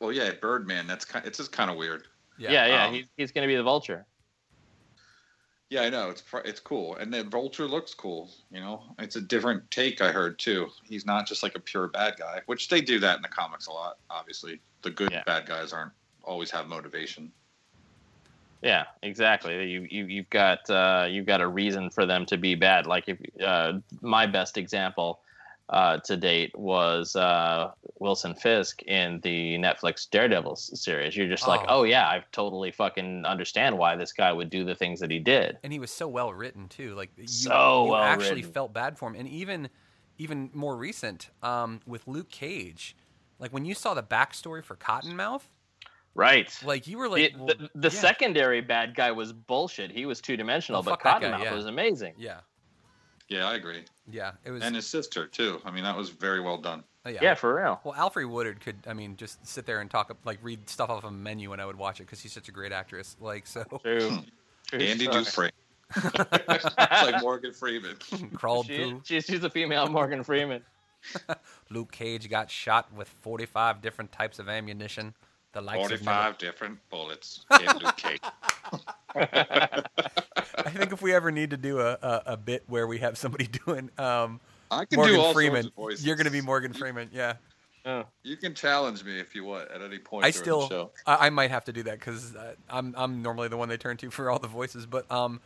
well, yeah, Birdman. That's kind. It's just kind of weird. Yeah, yeah, um, he's he's gonna be the Vulture. Yeah, I know it's it's cool, and then Vulture looks cool. You know, it's a different take. I heard too. He's not just like a pure bad guy, which they do that in the comics a lot. Obviously, the good Yeah. bad guys aren't always have motivation. Yeah, exactly. You you you've got uh, you've got a reason for them to be bad. Like if uh, my best example uh, to date was uh, Wilson Fisk in the Netflix Daredevil series. You're just like, Oh. oh yeah, I totally fucking understand why this guy would do the things that he did. and he was so well written too. Like you, So you well actually written. felt bad for him, and even even more recent um, with Luke Cage, like when you saw the backstory for Cottonmouth, Right. like you were like, the, well, the yeah, secondary bad guy was bullshit. He was two dimensional, Oh, but fuck that guy, Cottonmouth yeah. was amazing. yeah, Yeah, I agree. yeah, it was, And his sister too. I mean, that was very well done. uh, yeah. Yeah, for real. Well, Alfre Woodard could, I mean, just sit there and talk, like read stuff off a menu, and I would watch it because she's such a great actress. Like so, True. True Andy story. Dufresne. it's like Morgan Freeman. Crawled She, through. she's, she's a female Morgan Freeman. Luke Cage got shot with 45 different types of ammunition. The likes of Forty-five different bullets. Gave Luke Cage. I think if we ever need to do a, a, a bit where we have somebody doing um, I can Morgan do all Freeman, sorts of voices. you're going to be Morgan Freeman. Yeah, Oh. You can challenge me if you want at any point. I still, the show. I, I might have to do that because uh, I'm I'm normally the one they turn to for all the voices. But um,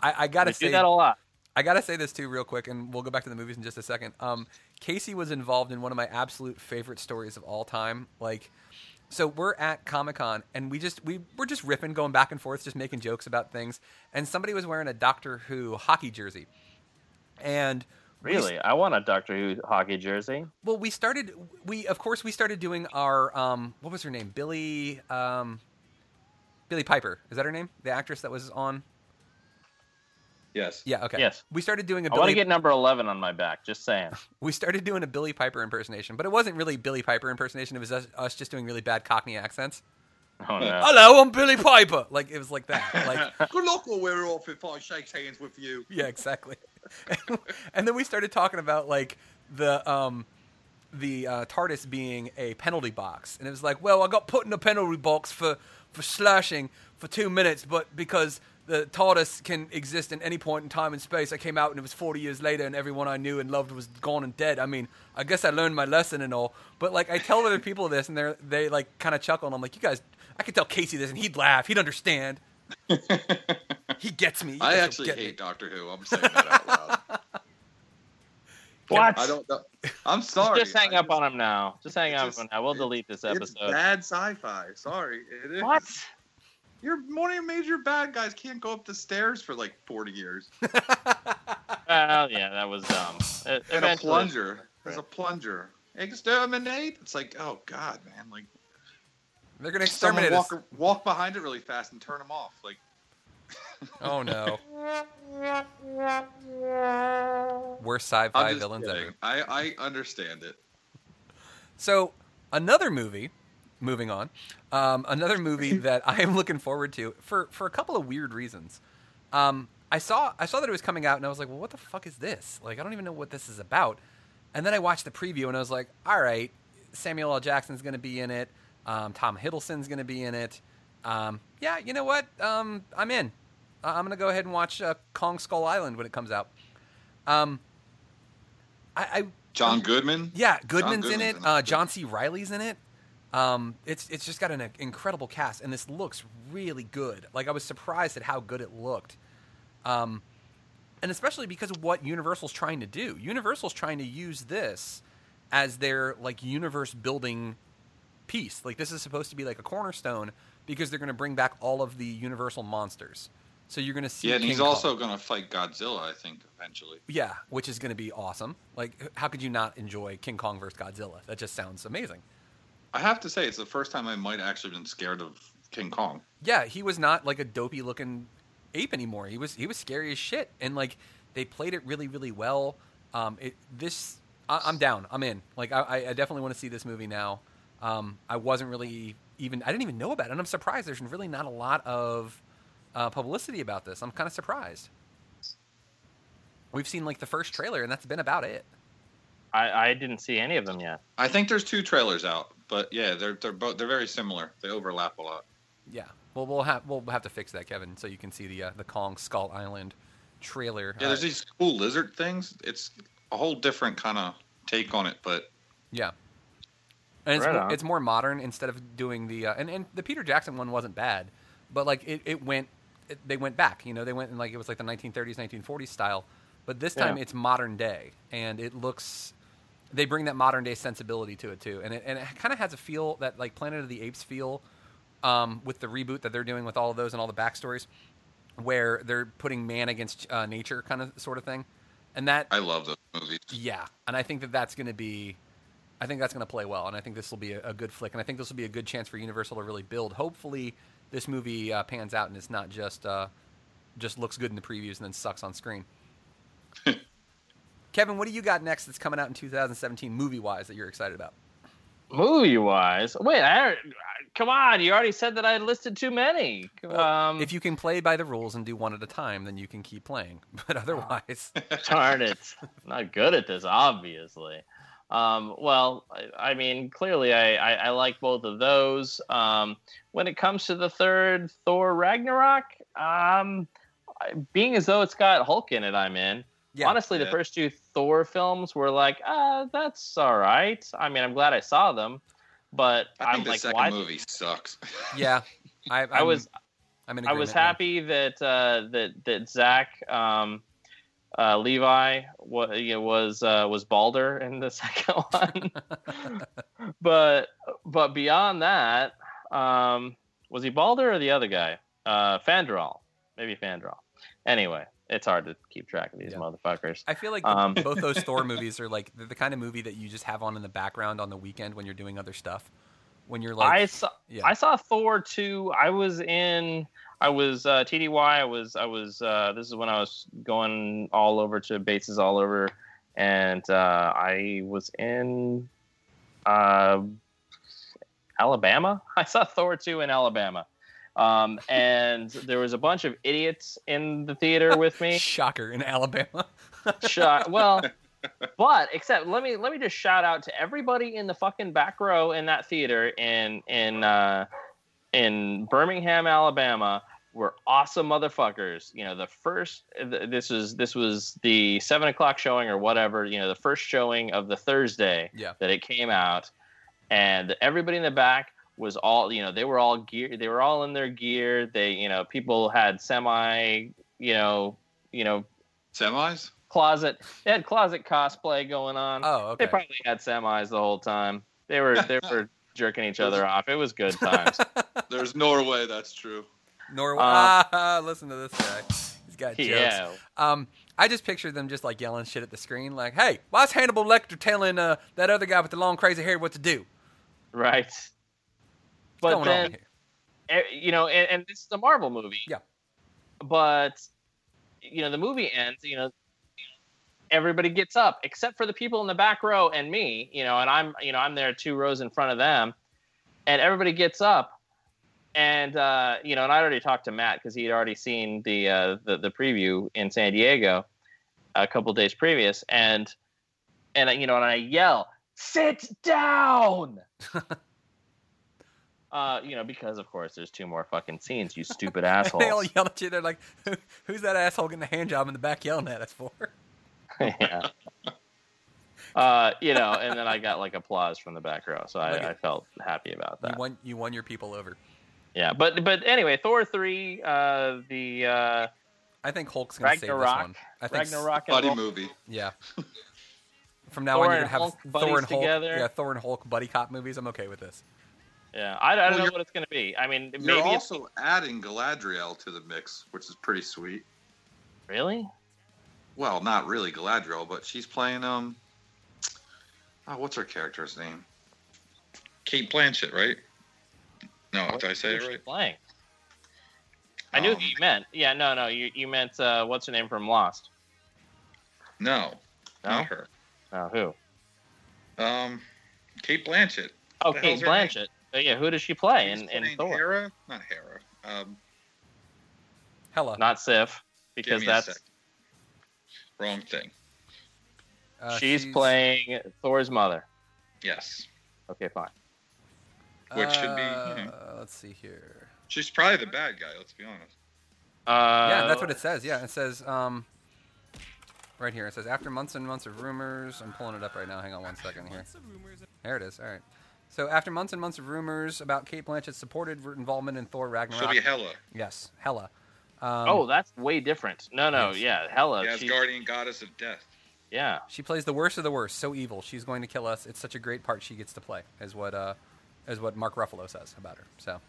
I, I gotta We say do that a lot. I gotta say this too, real quick, and we'll go back to the movies in just a second. Um, Casey was involved in one of my absolute favorite stories of all time. Like, so we're at Comic Con, and we just we we're just ripping, going back and forth, just making jokes about things. And somebody was wearing a Doctor Who hockey jersey, and Really, I want a Doctor Who hockey jersey. well, we started. We of course we started doing our um, what was her name? Billie um, Billie Piper. Is that her name? The actress that was on. Yes. Yeah. Okay. Yes. We started doing a I want to get number eleven on my back. Just saying. we started doing a Billie Piper impersonation, but it wasn't really Billie Piper impersonation. It was us, us just doing really bad Cockney accents. Oh no. Hello, I'm Billie Piper. Like it was like that. Like Good luck or we're off if I shake hands with you. yeah, exactly. and then we started talking about like the um the uh, TARDIS being a penalty box, and it was like, well, I got put in a penalty box for for slashing for two minutes, but because the TARDIS can exist in any point in time and space, I came out and it was 40 years later, and everyone I knew and loved was gone and dead. I mean, I guess I learned my lesson and all, but like I tell other people this, and they are they like kind of chuckle, and I'm like, you guys, I could tell Casey this, and he'd laugh, he'd understand. he gets me. You I actually get hate me. Doctor Who. I'm saying that out loud. What? I don't know. I'm sorry. Just hang I up on him now. Just hang up on him. Now. We'll it- delete this It's episode. bad sci-fi. Sorry. It is. What? Your one of your major bad guys can't go up the stairs for like 40 years. Well, yeah, that was dumb. It- And a plunger. There's a plunger. Exterminate. It's like, oh god, man. Like They're gonna someone exterminate us. walk walk behind it really fast and turn them off. Like Oh no. Worst I'm sci-fi just villains kidding. ever. I I understand it. So another movie. Moving on, um, another movie that I am looking forward to for for a couple of weird reasons. Um, I saw I saw that it was coming out, and I was like, "Well, what the fuck is this? Like, I don't even know what this is about." And then I watched the preview, and I was like, "All right, Samuel L. Jackson's going to be in it. Um, Tom Hiddleston's going to be in it. Um, yeah, you know what? Um, I'm in. I- I'm going to go ahead and watch uh, Kong Skull Island when it comes out." Um, I, I John Goodman. yeah, Goodman's in Goodman's it. in it. Uh, John C. Reilly's in it. Um, it's it's just got an incredible cast, and this looks really good. Like I was surprised at how good it looked, um, and especially because of what Universal's trying to do. Universal's trying to use this as their like universe building piece. Like this is supposed to be like a cornerstone because they're going to bring back all of the Universal monsters. So you're going to see. Yeah, and King he's Kong. also going to fight Godzilla, I think, eventually. Yeah, which is going to be awesome. Like, how could you not enjoy King Kong versus Godzilla? That just sounds amazing. I have to say, it's the first time I might actually been scared of King Kong. Yeah, he was not like a dopey looking ape anymore. He was he was scary as shit, and like they played it really really well. Um, it this I, I'm down. I'm in. Like I, I definitely want to see this movie now. Um, I wasn't really even I didn't even know about it, and I'm surprised. There's really not a lot of uh, publicity about this. I'm kind of surprised. We've seen like the first trailer, and that's been about it. I, I didn't see any of them yet. I think there's two trailers out, but yeah, they're they're both they're very similar. They overlap a lot. Yeah. Well, we'll have we'll have to fix that, Kevin, so you can see the uh, the Kong Skull Island trailer. Yeah, Uh, there's these cool lizard things. It's a whole different kind of take on it, but Yeah. And it's Right more, it's more modern instead of doing the uh, and and the Peter Jackson one wasn't bad, but like it, it went it, they went back, you know, they went in like it was like the 1930s 1940s style, but this time Yeah. it's modern day and it looks they bring that modern day sensibility to it too. And it and it kind of has a feel that like Planet of the Apes feel um, with the reboot that they're doing with all of those and all the backstories where they're putting man against uh, nature kind of sort of thing. And that I love those movies. yeah, and I think that that's going to be, I think that's going to play well, and I think this will be a, a good flick, and I think this will be a good chance for Universal to really build. Hopefully, this movie uh, pans out and it's not just uh, just looks good in the previews and then sucks on screen. Kevin, what do you got next that's coming out in 2017 movie wise that you're excited about? Movie wise, wait, I come on, you already said that I listed too many. Um, if you can play by the rules and do one at a time, then you can keep playing. But otherwise, darn it, I'm not good at this, obviously. Um, well, I, I mean, clearly, I, I, I like both of those. Um, when it comes to the third Thor Ragnarok, um, being as though it's got Hulk in it, I'm in. Yeah. Honestly, the first two Thor films were like, ah, that's all right. I mean, I'm glad I saw them, but I am the like, second why? movie sucks. yeah, I, I'm, I was I'm in I was agreement, yeah. happy that uh, that that Zach um, uh, Levi wa- you know, was uh, was Balder in the second one, but but beyond that, um, was he Balder or the other guy? Uh, Fandral, maybe Fandral. Anyway, it's hard to keep track of these Yeah. motherfuckers. I feel like Um, both those Thor movies are like the, the kind of movie that you just have on in the background on the weekend when you're doing other stuff. When you're like, I saw yeah. I saw Thor two. I was in. I was uh, TDY. I was. I was. Uh, this is when I was going all over to bases all over, and uh, I was in uh, Alabama. I saw Thor two in Alabama, um, and there was a bunch of idiots in the theater with me. shocker in Alabama. Shot. Well, but except let me let me just shout out to everybody in the fucking back row in that theater in in uh, in Birmingham, Alabama. Were awesome motherfuckers. You know, the first th- this was this was the seven o'clock showing or whatever. You know, the first showing of the Thursday Yeah. that it came out, and everybody in the back was all you know they were all gear they were all in their gear. They you know people had semi you know you know Semis? closet. They had closet cosplay going on. Oh, okay. They probably had semis the whole time. They were they were jerking each other off. It was good times. There's Norway, that's true. Norway. Uh, ah, listen to this guy. He's got jokes. yeah. Um, I just pictured them just like yelling shit at the screen, like, "Hey, why's Hannibal Lecter telling uh, that other guy with the long crazy hair what to do?" Right. But then eh, you know, and, and this is a Marvel movie. Yeah. But you know, the movie ends. You know, everybody gets up except for the people in the back row and me. You know, and I'm you know I'm there two rows in front of them, and everybody gets up. And uh, you know, and I already talked to Matt because he had already seen the, uh, the the preview in San Diego a couple days previous, and and you know, and I yell, "Sit down!" Uh, you know, because of course there's two more fucking scenes, you stupid assholes. they all yell at you. They're like, Who, "Who's that asshole getting a hand job in the back yelling at us for?" yeah. Uh, you know, and then I got like applause from the back row, so I, at- I felt happy about that. You that. won. You won your people over. Yeah, but but anyway, Thor three, uh, the uh, I think Hulk's gonna save this one. I think. s- Ragnarok, and Buddy Hulk- movie. Yeah. From now Thor on, you're gonna have Hulk Thor buddies and Hulk. together. Yeah, Thor and Hulk buddy cop movies. I'm okay with this. Yeah, I, I don't Well, know what it's gonna be. I mean, You're maybe it's also adding Galadriel to the mix, which is pretty sweet. really. Well, not really Galadriel, but she's playing um. Oh, what's her character's name? Cate Blanchett, right? No, What- did I say who's it right? Playing. I knew Um, who you meant. Yeah, no, no, you you meant uh, what's her name from Lost? No, No, not her. no, who? Um, Cate Blanchett. Oh, the Cate hell's name? Blanchett. Uh, yeah, who does she play She's in, in playing Thor? Hera, not Hera. Um, Hella. Not Sif, give because me that's sec. Wrong thing. Uh, she's, she's- playing Thor's mother. Yes, Okay, fine. which should be, you know. Uh, Let's see here. she's probably the bad guy. Let's be honest. Uh, yeah, that's what it says. Yeah, it says um, right here. It says after months and months of rumors. I'm pulling it up right now. Hang on one second here. Months of rumors and There it is. All right. So after months and months of rumors about Cate Blanchett's supported involvement in Thor Ragnarok. She'll be Hela, yes, Hella. Um, oh, that's way different. No, no, Yes. yeah, Hella. the she's- Asgardian goddess of death. yeah, She plays the worst of the worst. So evil. She's going to kill us. It's such a great part she gets to play. Is what uh, is what Mark Ruffalo says about her. So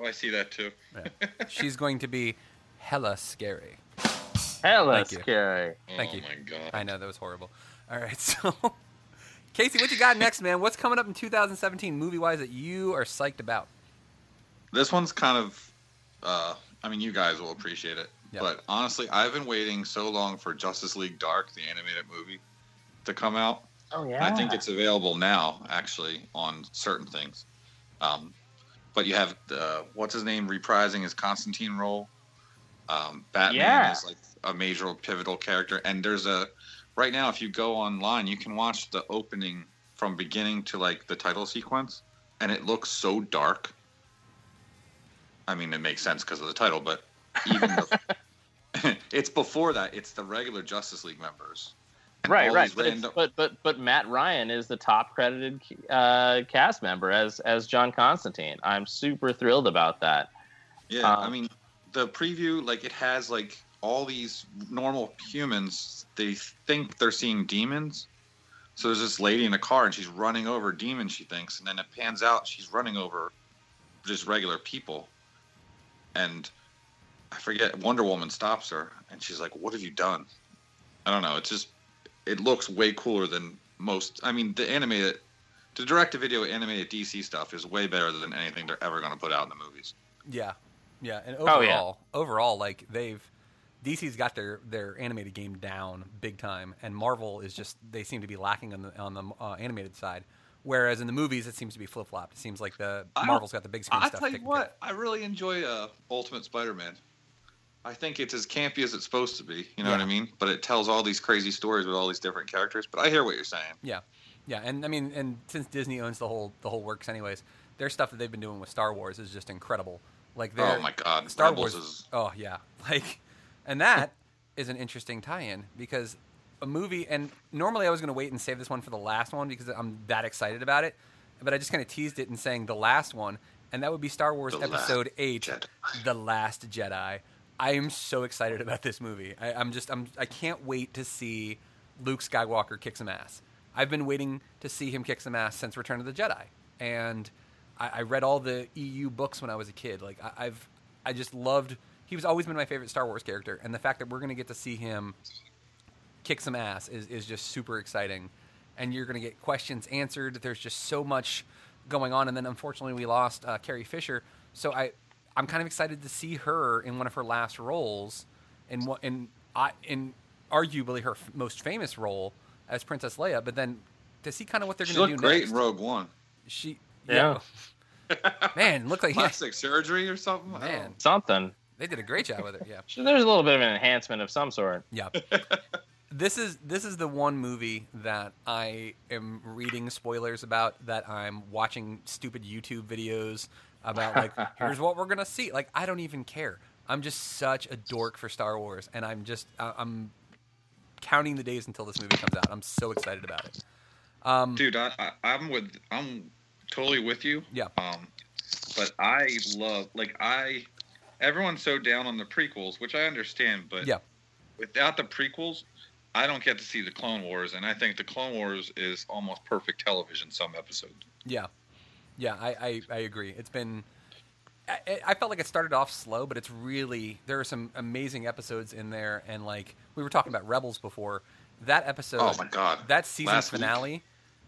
Oh, I see that too. yeah. she's going to be hella scary. Hella Thank you. Thank oh you. my god. I know that was horrible. All right, so Casey, what you got next, man? What's coming up in 2017 movie wise that you are psyched about? This one's kind of, uh, I mean, you guys will appreciate it. Yeah. But honestly, I've been waiting so long for Justice League Dark, the animated movie, to come out. Oh yeah. I think it's available now, actually, on certain things. Um, but you have uh, what's his name reprising his Constantine role. Um, Batman Yeah. is like a major pivotal character, and there's a right now if you go online, you can watch the opening from beginning to like the title sequence, and it looks so dark. I mean, it makes sense because of the title, but even the, it's before that. It's the regular Justice League members. And right, right. But, random- but but but Matt Ryan is the top credited uh, cast member as as John Constantine. I'm super thrilled about that. Yeah, I Um, mean, the preview, like, it has, like, all these normal humans, they think they're seeing demons. So there's this lady in a car, and she's running over demons, she thinks, and then it pans out, she's running over just regular people. And I forget, Wonder Woman stops her, and she's like, What have you done? I don't know, it's just, it looks way cooler than most. I mean, the animated, the direct to video animated DC stuff is way better than anything they're ever going to put out in the movies. Yeah, yeah, and Oh, yeah. overall, overall, like they've DC's got their their animated game down big time, and Marvel is just they seem to be lacking on the on the uh, animated side. Whereas in the movies, it seems to be flip flopped. It seems like the I Marvel's got the big screen I stuff. tell you taken care what, I really enjoy uh, Ultimate Spider-Man. I think it's as campy as it's supposed to be. You know what I mean? But it tells all these crazy stories with all these different characters. But I hear what you're saying. Yeah, yeah, and I mean, and since Disney owns the whole the whole works, anyways, their stuff that they've been doing with Star Wars is just incredible. Like, Oh my God, Star Rebels Wars is Oh yeah, like, and that is an interesting tie-in because a movie. And normally I was going to wait and save this one for the last one because I'm that excited about it, but I just kind of teased it in saying the last one, and that would be Star Wars The Episode Eight, Jedi. The Last Jedi. I am so excited about this movie. I, I'm just I'm I can't wait to see Luke Skywalker kick some ass. I've been waiting to see him kick some ass since Return of the Jedi, and I, I read all the EU books when I was a kid. Like I, I've I just loved. He was always been my favorite Star Wars character, and the fact that we're going to get to see him kick some ass is, is just super exciting. And you're going to get questions answered. There's just so much going on. And then unfortunately, we lost uh, Carrie Fisher. So I, I'm kind of excited to see her in one of her last roles, in what in I in arguably her f- most famous role as Princess Leia. But then to see kind of what they're going to looked do great next. in Rogue One. She Yeah. man, look like Plastic surgery or something. Man. Something. They did a great job with it. Yeah. So There's a little bit of an enhancement of some sort. Yeah. this is this is the one movie that I am reading spoilers about that I'm watching stupid YouTube videos about like here's what we're going to see. Like I don't even care. I'm just such a dork for Star Wars and I'm just I- I'm counting the days until this movie comes out. I'm so excited about it. Um Dude, I, I, I'm with. I'm totally with you. Yeah. Um, but I love like I. Everyone's so down on the prequels, which I understand, but Yeah. without the prequels, I don't get to see the Clone Wars, and I think the Clone Wars is almost perfect television. Some episodes. Yeah, yeah, I, I, I agree. It's been. I, I felt like it started off slow, but it's really there are some amazing episodes in there, and like we were talking about Rebels before, that episode. Oh my God. that season Last week. finale.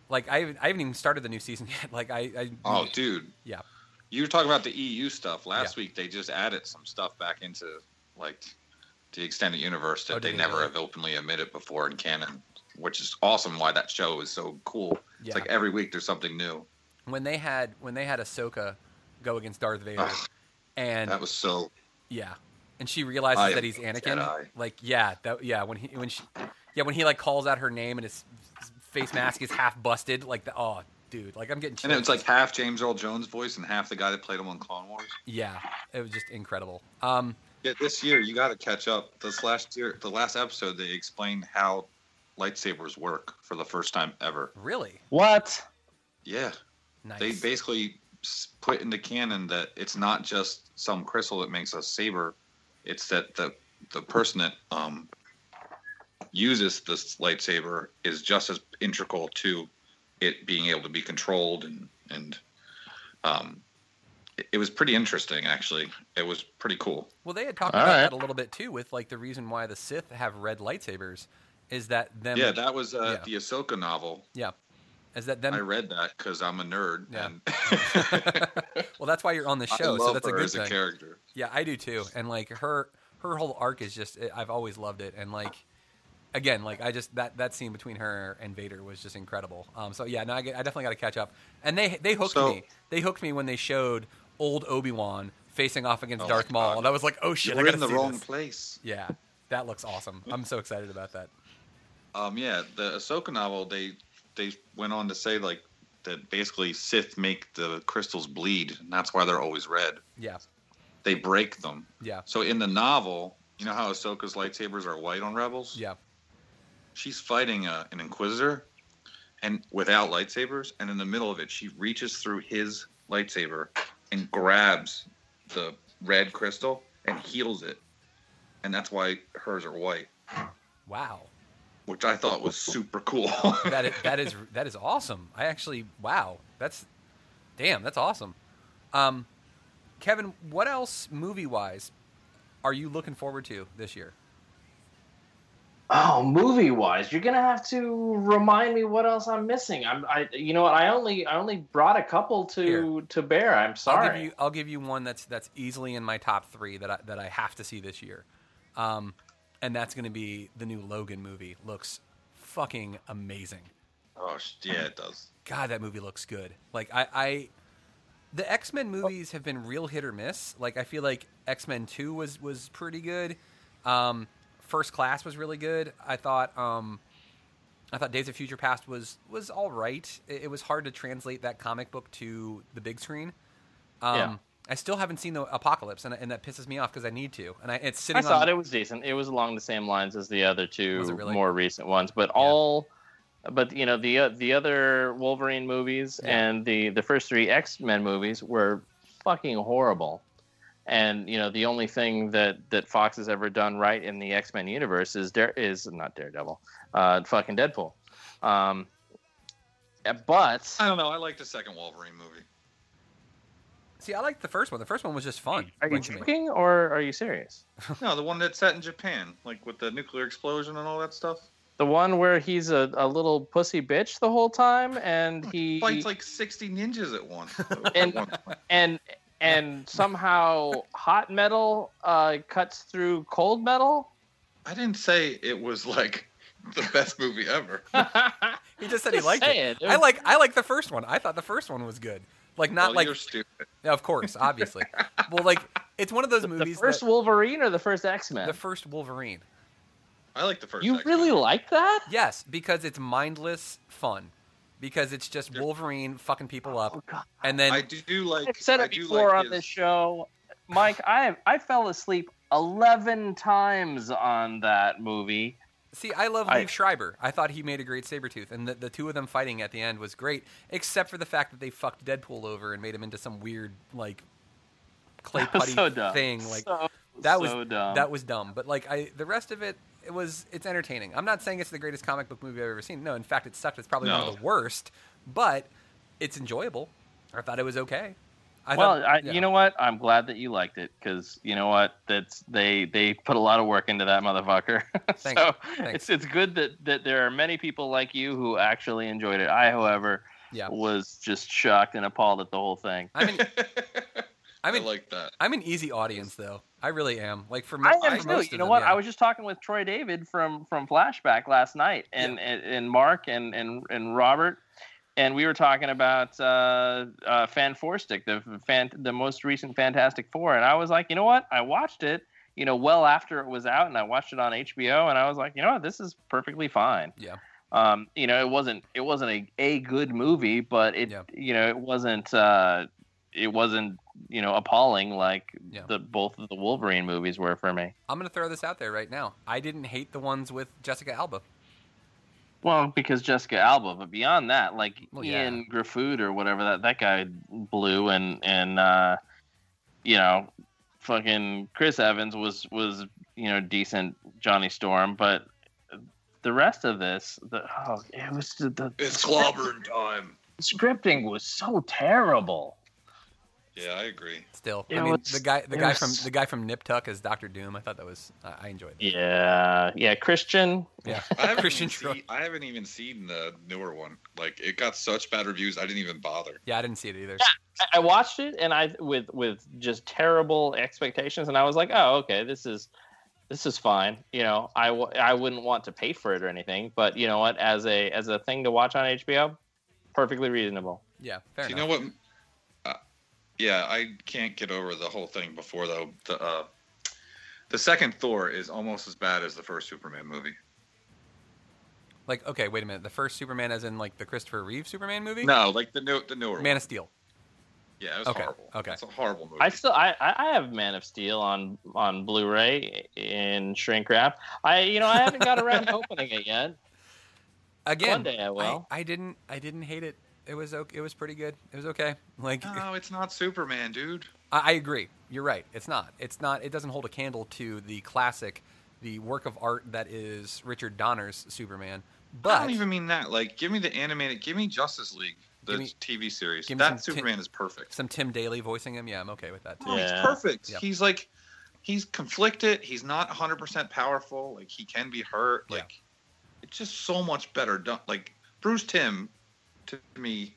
Like I, haven't- I haven't even started the new season yet. Like I, I Oh, dude, yeah, you were talking about the EU stuff last Yeah. week. They just added some stuff back into like the extended universe that Oh, they never have openly admitted before in canon, which is awesome. Why that show is so cool. Yeah. It's like every week there's something new. when they had when they had Ahsoka go against Darth Vader, Ugh, and That was so. Yeah, and she realizes I that he's Anakin. Jedi. Like, yeah, that, yeah. When he when she, yeah, when he like calls out her name and his face mask is half busted. Like, the, oh, dude, like I'm getting. And it was like half James Earl Jones' voice and half the guy that played him on Clone Wars. yeah, it was just incredible. Um, Yeah, this year you got to catch up. This last year, the last episode, they explained how lightsabers work for the first time ever. really What? Yeah, nice. they basically put into canon that it's not just some crystal that makes a saber; it's that the the person that um, uses this lightsaber is just as integral to it being able to be controlled and and um, it, it was pretty interesting actually. It was pretty cool. well, they had talked All about right. that a little bit too, with like the reason why the Sith have red lightsabers is that them. yeah, that was uh, yeah. the Ahsoka novel. yeah, is that them? I read that because I'm a nerd. Yeah. And well, that's why you're on the I show, love so that's a good as thing. a character. Yeah, I do too. And like her her whole arc is just I've always loved it and like again, like I just that that scene between her and Vader was just incredible. Um so yeah, no I, get- I definitely got to catch up. And they they hooked So- me. They hooked me when they showed old Obi Wan facing off against Oh Darth Maul, God. and I was like, oh shit, gotta in the see wrong this. place. Yeah, that looks awesome. I'm so excited about that. Um, yeah, the Ahsoka novel, they they went on to say like that basically Sith make the crystals bleed, and that's why they're always red. Yeah, They break them. yeah, So in the novel, you know how Ahsoka's lightsabers are white on Rebels? yeah. She's fighting a, an Inquisitor, and without lightsabers, and in the middle of it, she reaches through his lightsaber and grabs the red crystal and heals it, and that's why hers are white, Wow. which I thought was super cool. that is, that is that is awesome. I actually wow, that's damn, that's awesome. Um, Kevin, what else movie wise are you looking forward to this year? Oh, movie wise, you're gonna have to remind me what else I'm missing. I'm, I, you know what? I only, I only brought a couple to Here. to bear. I'm sorry. I'll give you I'll give you one that's that's easily in my top three that I, that I have to see this year, um, and that's going to be the new Logan movie. Looks fucking amazing. oh sh- yeah, it does. God, that movie looks good. Like I, I the X Men movies have been real hit or miss. Like I feel like X Men Two was was pretty good. Um, First Class was really good. I thought um, I thought Days of Future Past was was all right. It, it was hard to translate that comic book to the big screen. Um, Yeah. I still haven't seen the Apocalypse, and, and that pisses me off because I need to. And I, it's I sitting thought on. it was decent. It was along the same lines as the other two really? more recent ones, but all, but you know the uh, the other Wolverine movies Yeah. and the the first three X Men movies were fucking horrible. And you know the only thing that that Fox has ever done right in the X Men universe is Dare is not Daredevil, uh, fucking Deadpool. Um, yeah, but I don't know. I like the second Wolverine movie. See, I liked the first one. The first one was just fun. are you like, me. joking or are you serious? No, the one that's set in Japan, like with the nuclear explosion and all that stuff. The one where he's a, a little pussy bitch the whole time, and he Fights like sixty ninjas at once. And- At one point. and and somehow hot metal uh, cuts through cold metal. I didn't say it was like the best movie ever. He just said he liked it. it I like I like the first one. I thought the first one was good. Like not Well, like you're stupid. Yeah, of course, obviously. well, like it's one of those movies. the first that- Wolverine or the first X Men? the first Wolverine. I like the first. You X-Men. really like that? Yes, because it's mindless fun. Because it's just Wolverine fucking people up, Oh, God. and then I do like. I've said I it do before like on his- this show, Mike. I I fell asleep eleven times on that movie. see, I love I- Liev Schreiber. I thought he made a great Sabretooth, and the, the two of them fighting at the end was great, except for the fact that they fucked Deadpool over and made him into some weird like clay putty so thing. Like so, that was so dumb. that was dumb. But like I, the rest of it, it was it's entertaining. I'm not saying it's the greatest comic book movie I've ever seen. No, in fact, it sucked. It's probably one of the worst, but it's enjoyable. I thought it was okay. I well, thought, I, yeah. you know what? I'm glad that you liked it because you know what? That's they they put a lot of work into that motherfucker. Thanks. so Thanks. it's it's good that that there are many people like you who actually enjoyed it. I, however, Yeah. was just shocked and appalled at the whole thing. I mean, I I mean, like that. I'm an easy audience though. I really am. Like for, I am for too. most You know them, what? yeah. I was just talking with Troy David from from Flashback last night, and and, and Mark and, and and Robert, and we were talking about uh, uh, Fan Four Stick, the fan, the most recent Fantastic Four, and I was like, you know what? I watched it, you know, well after it was out, and I watched it on HBO, and I was like, you know what? This is perfectly fine. Yeah. Um, you know, it wasn't it wasn't a, a good movie, but it Yeah. you know it wasn't uh, it wasn't you know appalling like Yeah. the both of the Wolverine movies were for me. I'm gonna throw this out there right now. I didn't hate the ones with Jessica Alba. Well, because Jessica Alba, but beyond that, like Well, yeah. Ian Graffood or whatever that that guy blew, and and uh, you know, fucking Chris Evans was was you know decent Johnny Storm, but the rest of this, the oh, it was the, the It's clobbering time. scripting was so terrible. Yeah, I agree. Still, It I mean, the guy, the guy was- from the guy from Nip Tuck as Doctor Doom. I thought that was, I, I enjoyed that. Yeah, yeah, Christian. Yeah, I haven't, Christian even seen, I haven't even seen the newer one. Like it got such bad reviews, I didn't even bother. Yeah, I didn't see it either. I- I watched it and I with with just terrible expectations, and I was like, oh, okay, this is this is fine. You know, I w- I wouldn't want to pay for it or anything, but you know what? As a as a thing to watch on HBO, perfectly reasonable. Yeah, fair you enough. know what? Yeah, I can't get over the whole thing before though. The uh, the second Thor is almost as bad as the first Superman movie. Like, okay, wait a minute. The first Superman, as in like the Christopher Reeve Superman movie? No, like the new the newer Man one. of Steel. Yeah, it was Okay, horrible. okay. it's a horrible movie. I still I, I I have Man of Steel on on Blu-ray in shrink wrap. I you know I haven't got around to opening it yet. Again, One day I will. I, didn't. I didn't hate it. It was okay. It was pretty good. It was okay. Like, no, it's not Superman, dude. I, I agree. You're right. It's not. It's not. It doesn't hold a candle to the classic, the work of art that is Richard Donner's Superman. But I don't even mean that. Like, give me the animated. Give me Justice League, the me- TV series. give me some That Tim- Superman is perfect. some Tim Daly voicing him. Yeah, I'm okay with that too. Oh, Yeah. he's perfect. Yep. He's like, he's conflicted. He's not 100 percent powerful. Like he can be hurt. Yeah. Like it's just so much better done. Like Bruce Timm, to me,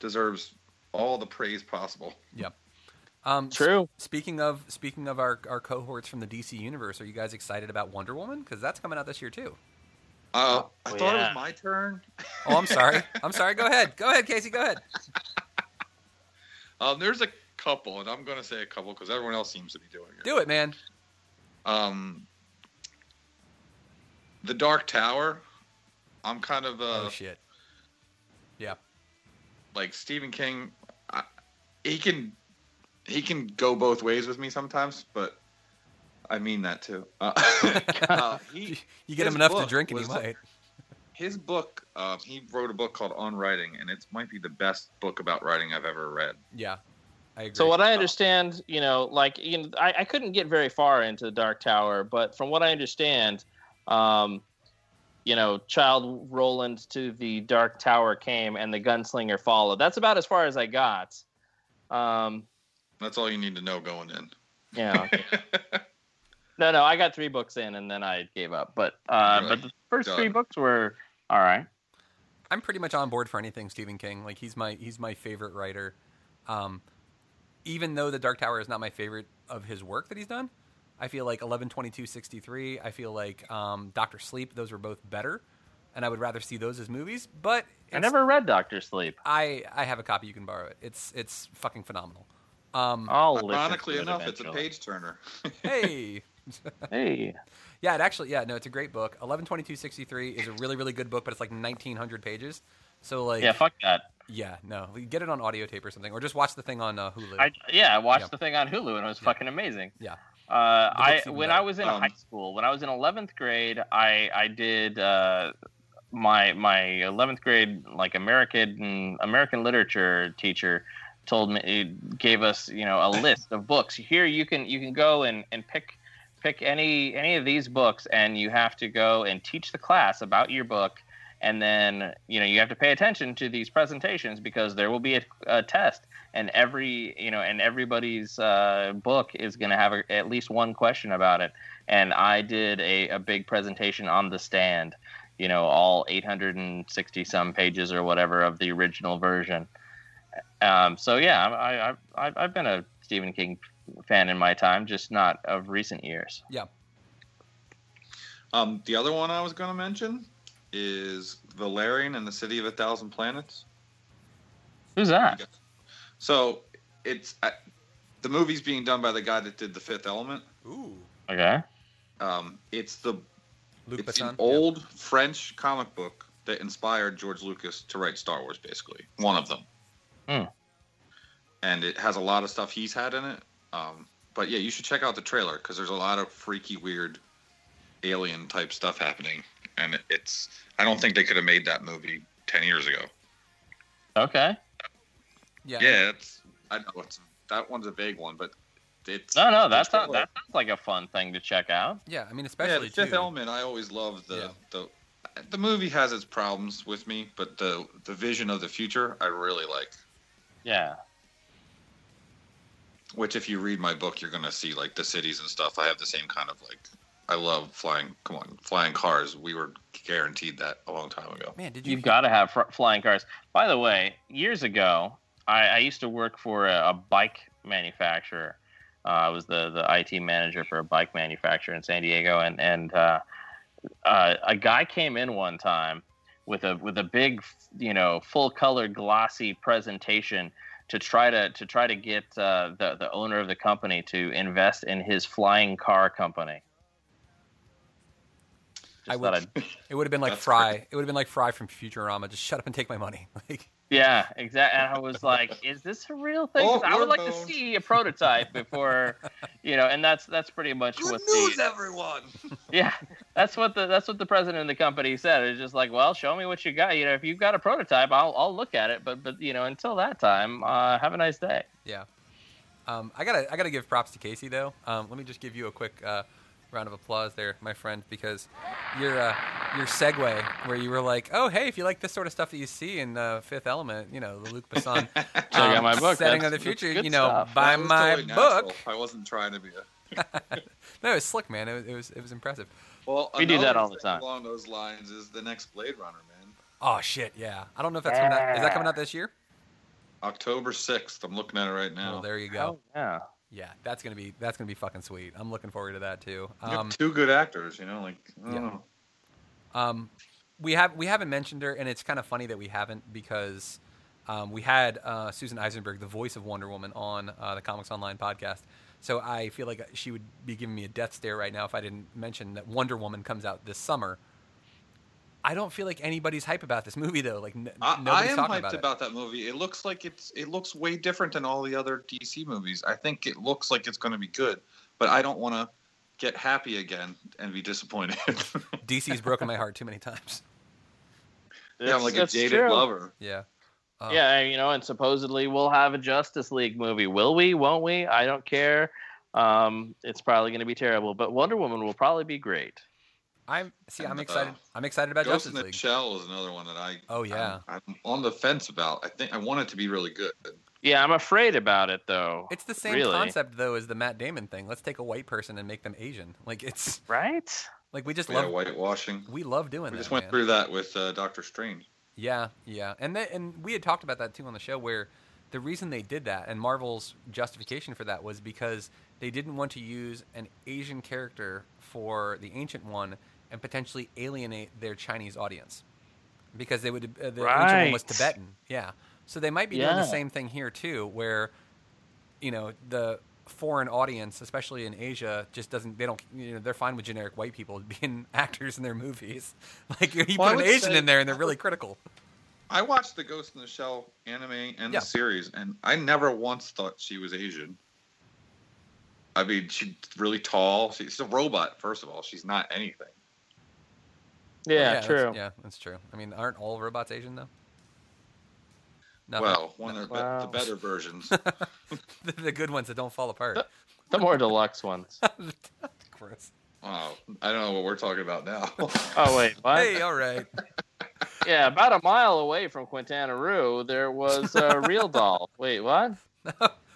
deserves all the praise possible. Yep. Um, s- True. Speaking of speaking of our, our cohorts from the DC universe, are you guys excited about Wonder Woman? Because that's coming out this year too. Uh, I Oh, thought it was my turn. Oh, I'm sorry. I'm sorry. Go ahead. Go ahead, Casey. Go ahead. Um, there's a couple, and I'm going to say a couple because everyone else seems to be doing it. Do it, man. Um, the Dark Tower. I'm kind of uh, oh shit. Yeah. like Stephen King. I, he can he can go both ways with me sometimes, but I mean that too. Uh, uh, he, You get him enough to drink and he was- might. his book. Uh, he wrote a book called On Writing, and it might be the best book about writing I've ever read. Yeah. I agree. So what I understand, you know, like you know, I, I couldn't get very far into the Dark Tower, but from what I understand, um, you know, Childe Roland to the Dark Tower came and the gunslinger followed. That's about as far as I got. Um, That's all you need to know going in. yeah. no, no, I got three books in and then I gave up. But uh, Really? but the first Done. three books were all right. I'm pretty much on board for anything Stephen King. Like he's my he's my favorite writer. Um, even though The Dark Tower is not my favorite of his work that he's done, I feel like 112263. I feel like um, Doctor Sleep. Those were both better, and I would rather see those as movies. But I never read Doctor Sleep. I I have a copy. You can borrow it. It's it's fucking phenomenal. Um, I'll listen Ironically to it enough, it's a page turner. hey. Hey, Yeah, it actually, yeah, no, it's a great book. Eleven twenty two sixty three is a really, really good book, but it's like nineteen hundred pages. So like, yeah, fuck that. yeah, no, get it on audio tape or something, or just watch the thing on uh, Hulu. I yeah, I watched Yeah. the thing on Hulu and it was Yeah. fucking amazing. Yeah. Uh, I when better. I was in Um, high school, when I was in eleventh grade, I I did uh, my my eleventh grade like American American literature teacher told me gave us you know a list of books. Here you can you can go and and pick pick any any of these books and you have to go and teach the class about your book and then you know you have to pay attention to these presentations because there will be a, a test and every you know and everybody's uh, book is going to have a, at least one question about it. And i did a, a big presentation on the stand you know all 860 some pages or whatever of the original version. Um, so yeah I, I, I, i've been a stephen king fan in my time just not of recent years. Yeah, Um, the other one I was going to mention is Valerian and the City of a Thousand Planets. who's that So it's uh, the movie's being done by the guy that did The Fifth Element. ooh, okay Um, it's the Luc it's Besson. an old French comic book that inspired George Lucas to write Star Wars. Basically, one of them. Hmm. And it has a lot of stuff he's had in it. Um, but yeah, you should check out the trailer because there's a lot of freaky, weird, alien type stuff happening. And it, it's I don't think they could have made that movie ten years ago. okay yeah, Yeah, it's I know it's that one's a vague one, but it's no no that's not, that sounds like a fun thing to check out yeah. I mean, especially the Fifth too. Element. I always love the Yeah. the the movie has its problems with me, but the the vision of the future I really like. yeah Which, if you read my book, you're gonna see like the cities and stuff. I have the same kind of like. I love flying. Come on, flying cars. We were guaranteed that a long time ago. Man, did you? You've got to have fr- flying cars. By the way, years ago, I, I used to work for a, a bike manufacturer. Uh, I was the, the IT manager for a bike manufacturer in San Diego, and and uh, uh, a guy came in one time with a with a big, you know, full color glossy presentation to try to to try to get uh, the the owner of the company to invest in his flying car company. I Just would- I'd It would have been like Fry. It would have been like Fry from Futurama. Just shut up and take my money. Like, Yeah, exactly. And I was like, "Is this a real thing?" Oh, I would like to see a prototype before, you know. And that's that's pretty much what the everyone. yeah, that's what the that's what the president of the company said. It's just like, well, show me what you got. You know, if you've got a prototype, I'll I'll look at it. But but you know, until that time, uh, have a nice day. yeah. Um, I gotta I gotta give props to Casey though. Um, let me just give you a quick uh, round of applause there, my friend, because your uh, your segue where you were like, oh hey, if you like this sort of stuff that you see in uh, Fifth Element, you know, the Luc Besson Check out my book. setting That's- of the future, you know, stuff. buy That was my totally natural. book. I wasn't trying to be a. No, it was slick, man. It was it was, it was impressive. Well, We do that all the time. Along those lines is the next Blade Runner, man. Oh shit, yeah. I don't know if that's coming out. Is that coming out this year? October sixth. I'm looking at it right now. Well, there you go. Oh yeah. Yeah, that's gonna be that's gonna be fucking sweet. I'm looking forward to that too. Um, two good actors, you know, like Yeah. know. um, we have we haven't mentioned her, and it's kind of funny that we haven't because um, we had uh, Susan Eisenberg, the voice of Wonder Woman, on uh, the Comics Online podcast. So I feel like she would be giving me a death stare right now if I didn't mention that Wonder Woman comes out this summer. I don't feel like anybody's hype about this movie though. Like n- I, I nobody's am talking hyped about, about, it. that movie. It looks like it's it looks way different than all the other DC movies. I think it looks like it's going to be good, but I don't want to get happy again and be disappointed. DC's broken my heart too many times. yeah, I'm like a That's jaded true. lover. Yeah. Uh, Yeah, you know, and supposedly we'll have a Justice League movie. Will we? Won't we? I don't care. Um, it's probably going to be terrible, but Wonder Woman will probably be great. I'm see. I'm And, uh, excited. I'm excited about Ghost Justice in the League. Shell is another one that I. Oh, yeah. I'm, I'm on the fence about. I think I want it to be really good. Yeah, I'm afraid about it though. It's the same Really? concept though as the Matt Damon thing. Let's take a white person and make them Asian. Like it's right? like we just Yeah, love whitewashing. we love doing We that. just went man. through that with uh, Doctor Strange. Yeah, yeah, and that, and we had talked about that too on the show where the reason they did that and Marvel's justification for that was because they didn't want to use an Asian character for the ancient one and potentially alienate their Chinese audience because they would uh, the ancient one was Tibetan. Yeah, so they might be doing the same thing here too, where you know the foreign audience, especially in Asia, just doesn't they don't you know they're fine with generic white people being actors in their movies. Like you Well, put an Asian say- in there and they're really critical. I watched the Ghost in the Shell anime and Yeah. the series, and I never once thought she was Asian. I mean, she's really tall. She's a robot. First of all, she's not anything. Yeah, that's- true. Yeah, that's true. I mean, aren't all robots Asian though? No, Well, one of the, be- Wow. the better versions. the, the good ones that don't fall apart. The more deluxe ones. Gross. wow, I don't know what we're talking about now. Oh wait, what? Hey, all right. Yeah, about a mile away from Quintana Roo, there was a real doll. Wait, what?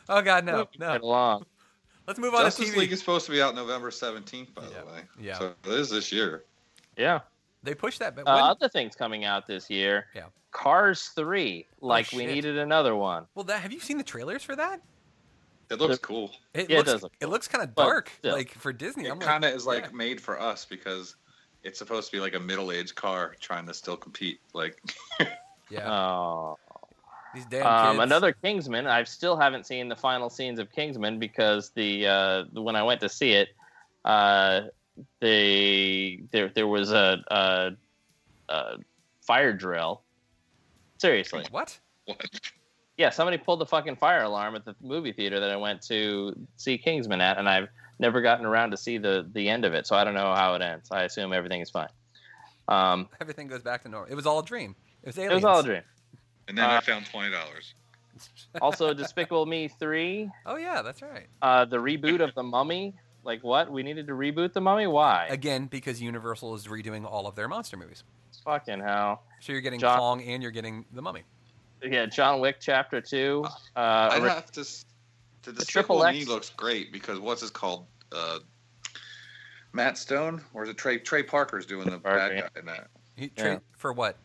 Oh God, no, Moving right no. along. Let's move on Justice to TV. League is supposed to be out November seventeenth, by Yeah, the way. yeah. So it is this year. Yeah. They pushed that, but Uh, other things coming out this year. Yeah. Cars three. Like we needed another one. well, that, have you seen the trailers for that? It looks cool. It Yeah, it looks, does look it looks kind of dark, still. like for Disney. I'm It kind of is like yeah. made for us because it's supposed to be like a middle-aged car trying to still compete. Like, yeah, Oh. these damn Um, kids. another Kingsman. I still haven't seen the final scenes of Kingsman because the uh, when I went to see it, uh, they there there was a, a, a fire drill. Seriously, What? what? yeah, somebody pulled the fucking fire alarm at the movie theater that I went to see Kingsman at, and I've never gotten around to see the the end of it, so I don't know how it ends. I assume everything is fine. Um, Everything goes back to normal. It was all a dream. It was aliens. it was all a dream. And then Uh, I found twenty dollars. Also, Despicable Me three. Oh yeah, that's right. uh, the reboot of the Mummy. Like what? We needed to reboot the Mummy? Why? Again, because Universal is redoing all of their monster movies. Fucking hell. So you're getting John- Kong and you're getting the Mummy. Yeah, John Wick Chapter Two. Uh, I'd have to. s- The Triple Despicable X- looks great because what's his called? Uh, Matt Stone, or is it Trey Trey Parker's doing the Parker, bad guy in that? He, Yeah. For what?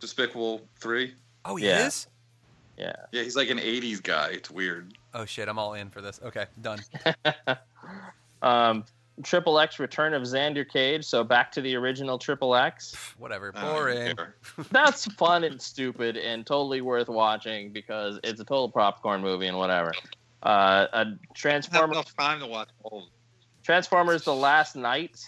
Despicable Three. Oh, he Yeah. is. yeah. Yeah, he's like an '80s guy. It's weird. Oh shit, I'm all in for this. Okay, done. Um, Triple X Return of Xander Cage, so back to the original Triple X. Whatever. Boring. care. That's fun and stupid and totally worth watching because it's a total popcorn movie and whatever. Uh, a I have time to watch all of them. Transformers: The Last Knight.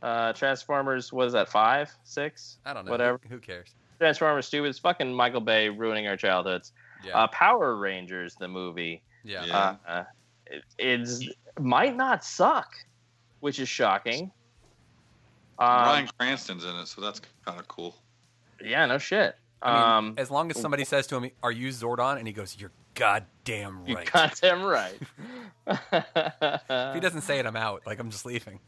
Uh, Transformers, what is that? Five, six, I don't know. Whatever. Who, who cares? Transformers stupid. It's fucking Michael Bay ruining our childhoods. Yeah. Uh, Power Rangers, the movie. yeah. Yeah. Uh, it, it's might not suck, which is shocking. Um, Bryan Cranston's in it, so that's kind of cool. Yeah, no shit. I mean, um, as long as somebody says to him, "Are you Zordon?" and he goes, "You're goddamn you right." got them right. if he doesn't say it, I'm out. Like I'm just leaving.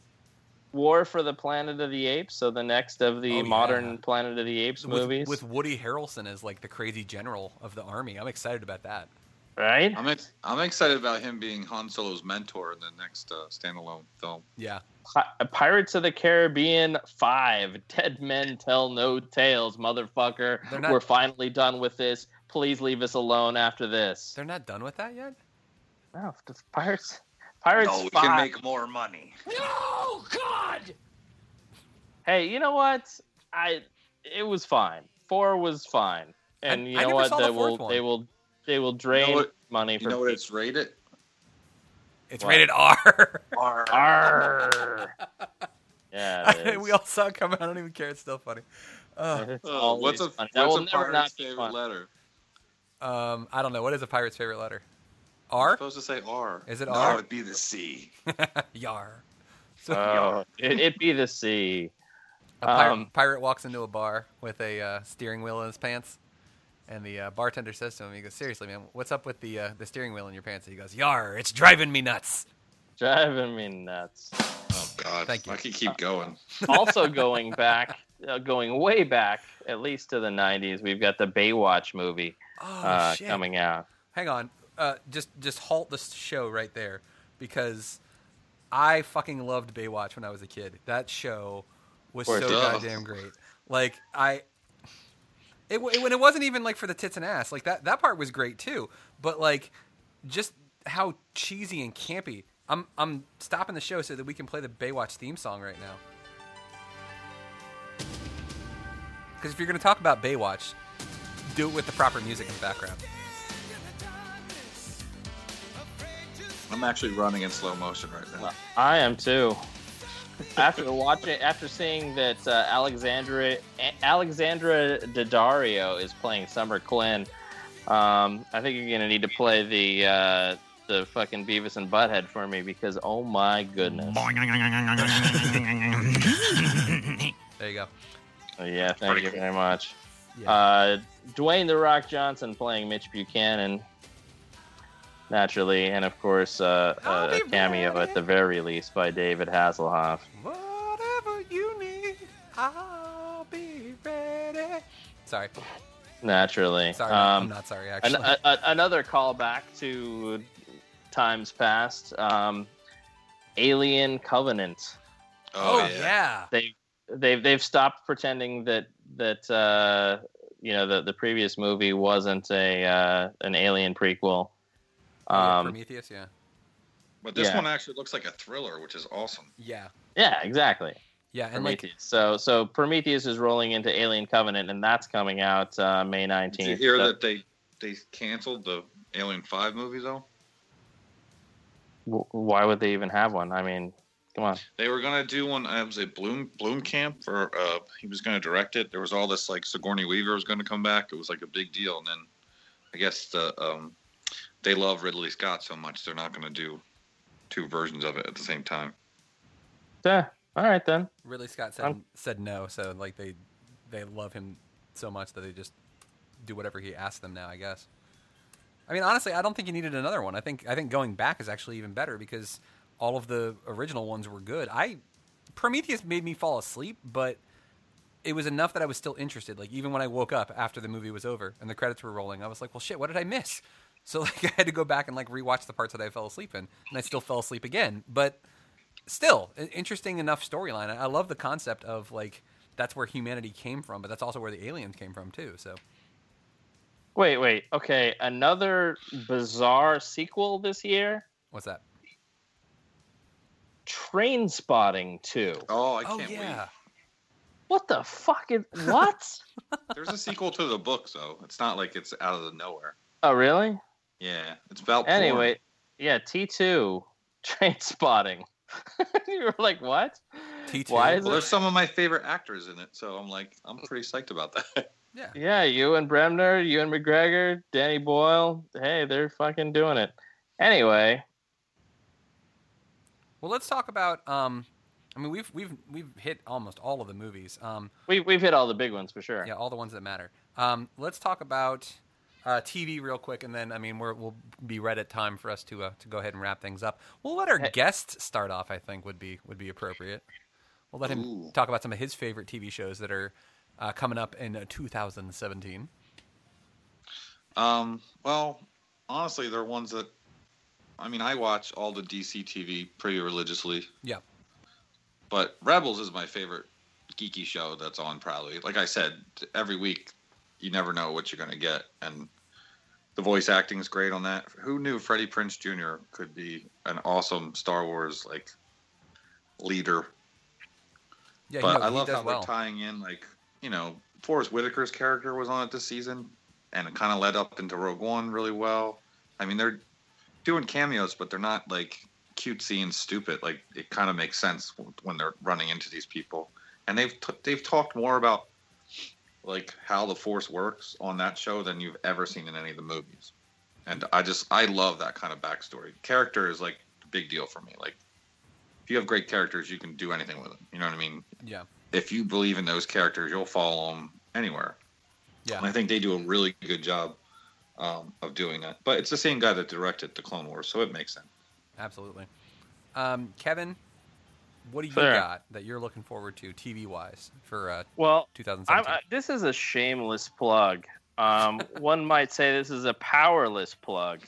War for the Planet of the Apes, so the next of the Oh, yeah. modern Planet of the Apes With, movies, with Woody Harrelson as like the crazy general of the army. I'm excited about that. Right? I'm ex- I'm excited about him being Han Solo's mentor in the next uh, standalone film. Yeah. Pi- Pirates of the Caribbean 5. Dead Men Tell No Tales, motherfucker. Not- We're finally done with this. Please leave us alone after this. They're not done with that yet. No, the Pirates. Pirates no, we 5. can make more money. No, God. Hey, you know what? I it was fine. 4 was fine. And I- you I know never what? saw the They will one. they will they will drain what- money You from know what it's rated? It's What? rated R. R. R. Yeah, it is. we all saw it coming. I don't even care. It's still funny. Uh, It's Uh, what's a funny. That what's a pirate's not favorite fun. letter? um, I don't know. What is a pirate's favorite letter? I'm R. supposed to say R. Is it no, R? it'd be the C. Yar. So Oh, it, it be the C. A pirate, um, pirate walks into a bar with a uh, steering wheel in his pants, and the uh, bartender says to him, "He goes, seriously, man, what's up with the uh, the steering wheel in your pants?" He goes, "Yar, it's driving me nuts." Driving me nuts. Oh God! Thank you. I can keep going. also going back, uh, going way back, at least to the '90s, we've got the Baywatch movie Oh uh, shit! coming out. Hang on. Uh, just just halt the show right there because I fucking loved Baywatch when I was a kid. That show was so. Duh. goddamn great. Like I, it, w- it when it wasn't even like for the tits and ass. Like that that part was great too. But like just how cheesy and campy. I'm I'm stopping the show so that we can play the Baywatch theme song right now. Because if you're gonna talk about Baywatch, do it with the proper music in the background. I'm actually running in slow motion right now. I am too. After watching, after seeing that uh, Alexandra A- Alexandra Daddario is playing Summer Quinn, um, I think you're gonna need to play the uh, the fucking Beavis and Butthead for me because oh my goodness. There you go. Oh, yeah, thank Pretty you cool. very much. Yeah. Uh, Dwayne the Rock Johnson playing Mitch Buchanan, naturally, and of course uh, a, a cameo ready. at the very least by David Hasselhoff. Whatever you need, I'll be ready. Sorry, Naturally, sorry, I'm Um, not sorry. an- Actually, a- a- another callback to times past. Um, Alien Covenant. Oh, oh yeah. yeah. They they've they've stopped pretending that that uh, you know the the previous movie wasn't a uh, an Alien prequel. Yeah, Um, Prometheus, yeah, But this Yeah. one actually looks like a thriller, which is awesome. yeah, yeah, exactly. yeah, and like Prometheus. so so Prometheus is rolling into Alien Covenant, and that's coming out uh, May Did nineteenth. you hear that they they canceled the Alien Five movie though? Why would they even have one? I mean, come on. They were gonna do one. Uh, was it Bloom Blomkamp for? Uh, he was gonna direct it. There was all this like Sigourney Weaver was gonna come back. It was like a big deal, and then I guess the um, they love Ridley Scott so much they're not gonna do two versions of it at the same time. Yeah. All right then. Ridley Scott said I'm- said no, so like they they love him so much that they just do whatever he asks them now. I guess. I mean, honestly, I don't think you needed another one. I think I think going back is actually even better because all of the original ones were good. I Prometheus made me fall asleep, but it was enough that I was still interested. Like even when I woke up after the movie was over and the credits were rolling, I was like, "Well, shit, what did I miss?" So like I had to go back and like rewatch the parts that I fell asleep in, and I still fell asleep again. But still, an interesting enough storyline. I I love the concept of like that's where humanity came from, but that's also where the aliens came from too. So Wait, wait. Okay, another bizarre sequel this year. what's that? Trainspotting 2. Oh, I oh can't yeah. What the fuck is what? There's a sequel to the book, though. It's not like it's out of the nowhere. oh, really? Yeah, it's about porn. Anyway, yeah, T2 Trainspotting. you were like, what? T2. Why is Well, it? there's some of my favorite actors in it, so I'm like, I'm pretty psyched about that. Yeah. Yeah, Ewen Bremner, Ewan McGregor, Danny Boyle. Hey, they're fucking doing it. Anyway, Well, let's talk about. Um, I mean, we've we've we've hit almost all of the movies. Um, we we've hit all the big ones for sure. yeah, all the ones that matter. Um, let's talk about uh, TV real quick, and then I mean, we're, we'll be right at time for us to uh, to go ahead and wrap things up. We'll let our Hey. guest start off. I think would be would be appropriate. We'll let him Ooh. talk about some of his favorite TV shows that are uh, coming up in uh, 2017. Um, well, honestly, they're ones that, I mean, I watch all the DC TV pretty religiously, Yeah, but Rebels is my favorite geeky show that's on Probably, Like I said, every week, you never know what you're going to get, and the voice acting is great on that. Who knew Freddie Prinze Jr. could be an awesome Star Wars like leader? yeah. but he, I love how well. they're tying in, like, you know, Forest Whitaker's character was on it this season, and it kind of led up into Rogue One really well. I mean, they're doing cameos, but they're not like cutesy and stupid. Like, it kind of makes sense when they're running into these people, and they've t- they've talked more about like how the Force works on that show than you've ever seen in any of the movies. And I just I love that kind of backstory. Character is like a big deal for me. Like, if you have great characters, you can do anything with them. You know what I mean? Yeah, if you believe in those characters, you'll follow them anywhere. Yeah. And I think they do a really good job um, of doing that. But it's the same guy that directed the Clone Wars, so it makes sense. Absolutely. Um, Kevin, what do you Sure. got that you're looking forward to TV wise for uh, Well, 2017? I, this is a shameless plug. Um, one might say this is a powerless plug.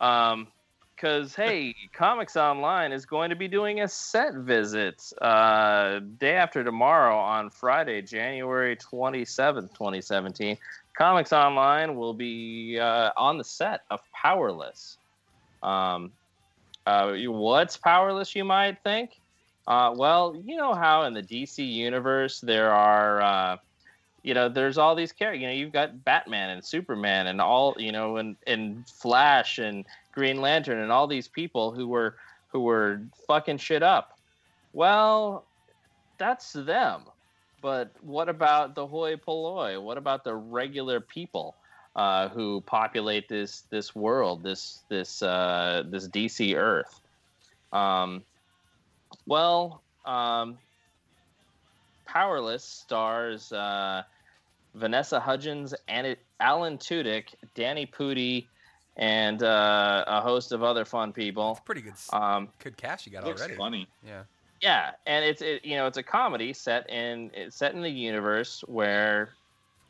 Um, because hey, Comics Online is going to be doing a set visit uh, day after tomorrow on Friday, January twenty seventh, twenty seventeen. Comics Online will be uh, on the set of Powerless. Um, uh, what's Powerless? You might think. Uh, well, you know how in the DC universe there are, uh, you know, there's all these characters. You know, you've got Batman and Superman and all, you know, and and Flash and Green Lantern and all these people who were who were fucking shit up. Well, that's them. But what about the hoi polloi? What about the regular people uh, who populate this this world, this this uh, this DC Earth? Um, well, um, Powerless stars uh, Vanessa Hudgens, and Alan Tudyk, Danny Pudi, and uh, a host of other fun people. Pretty good, Um, good cast you got Looks already. funny. Yeah, yeah, and it's it, you know it's a comedy set in it's set in the universe where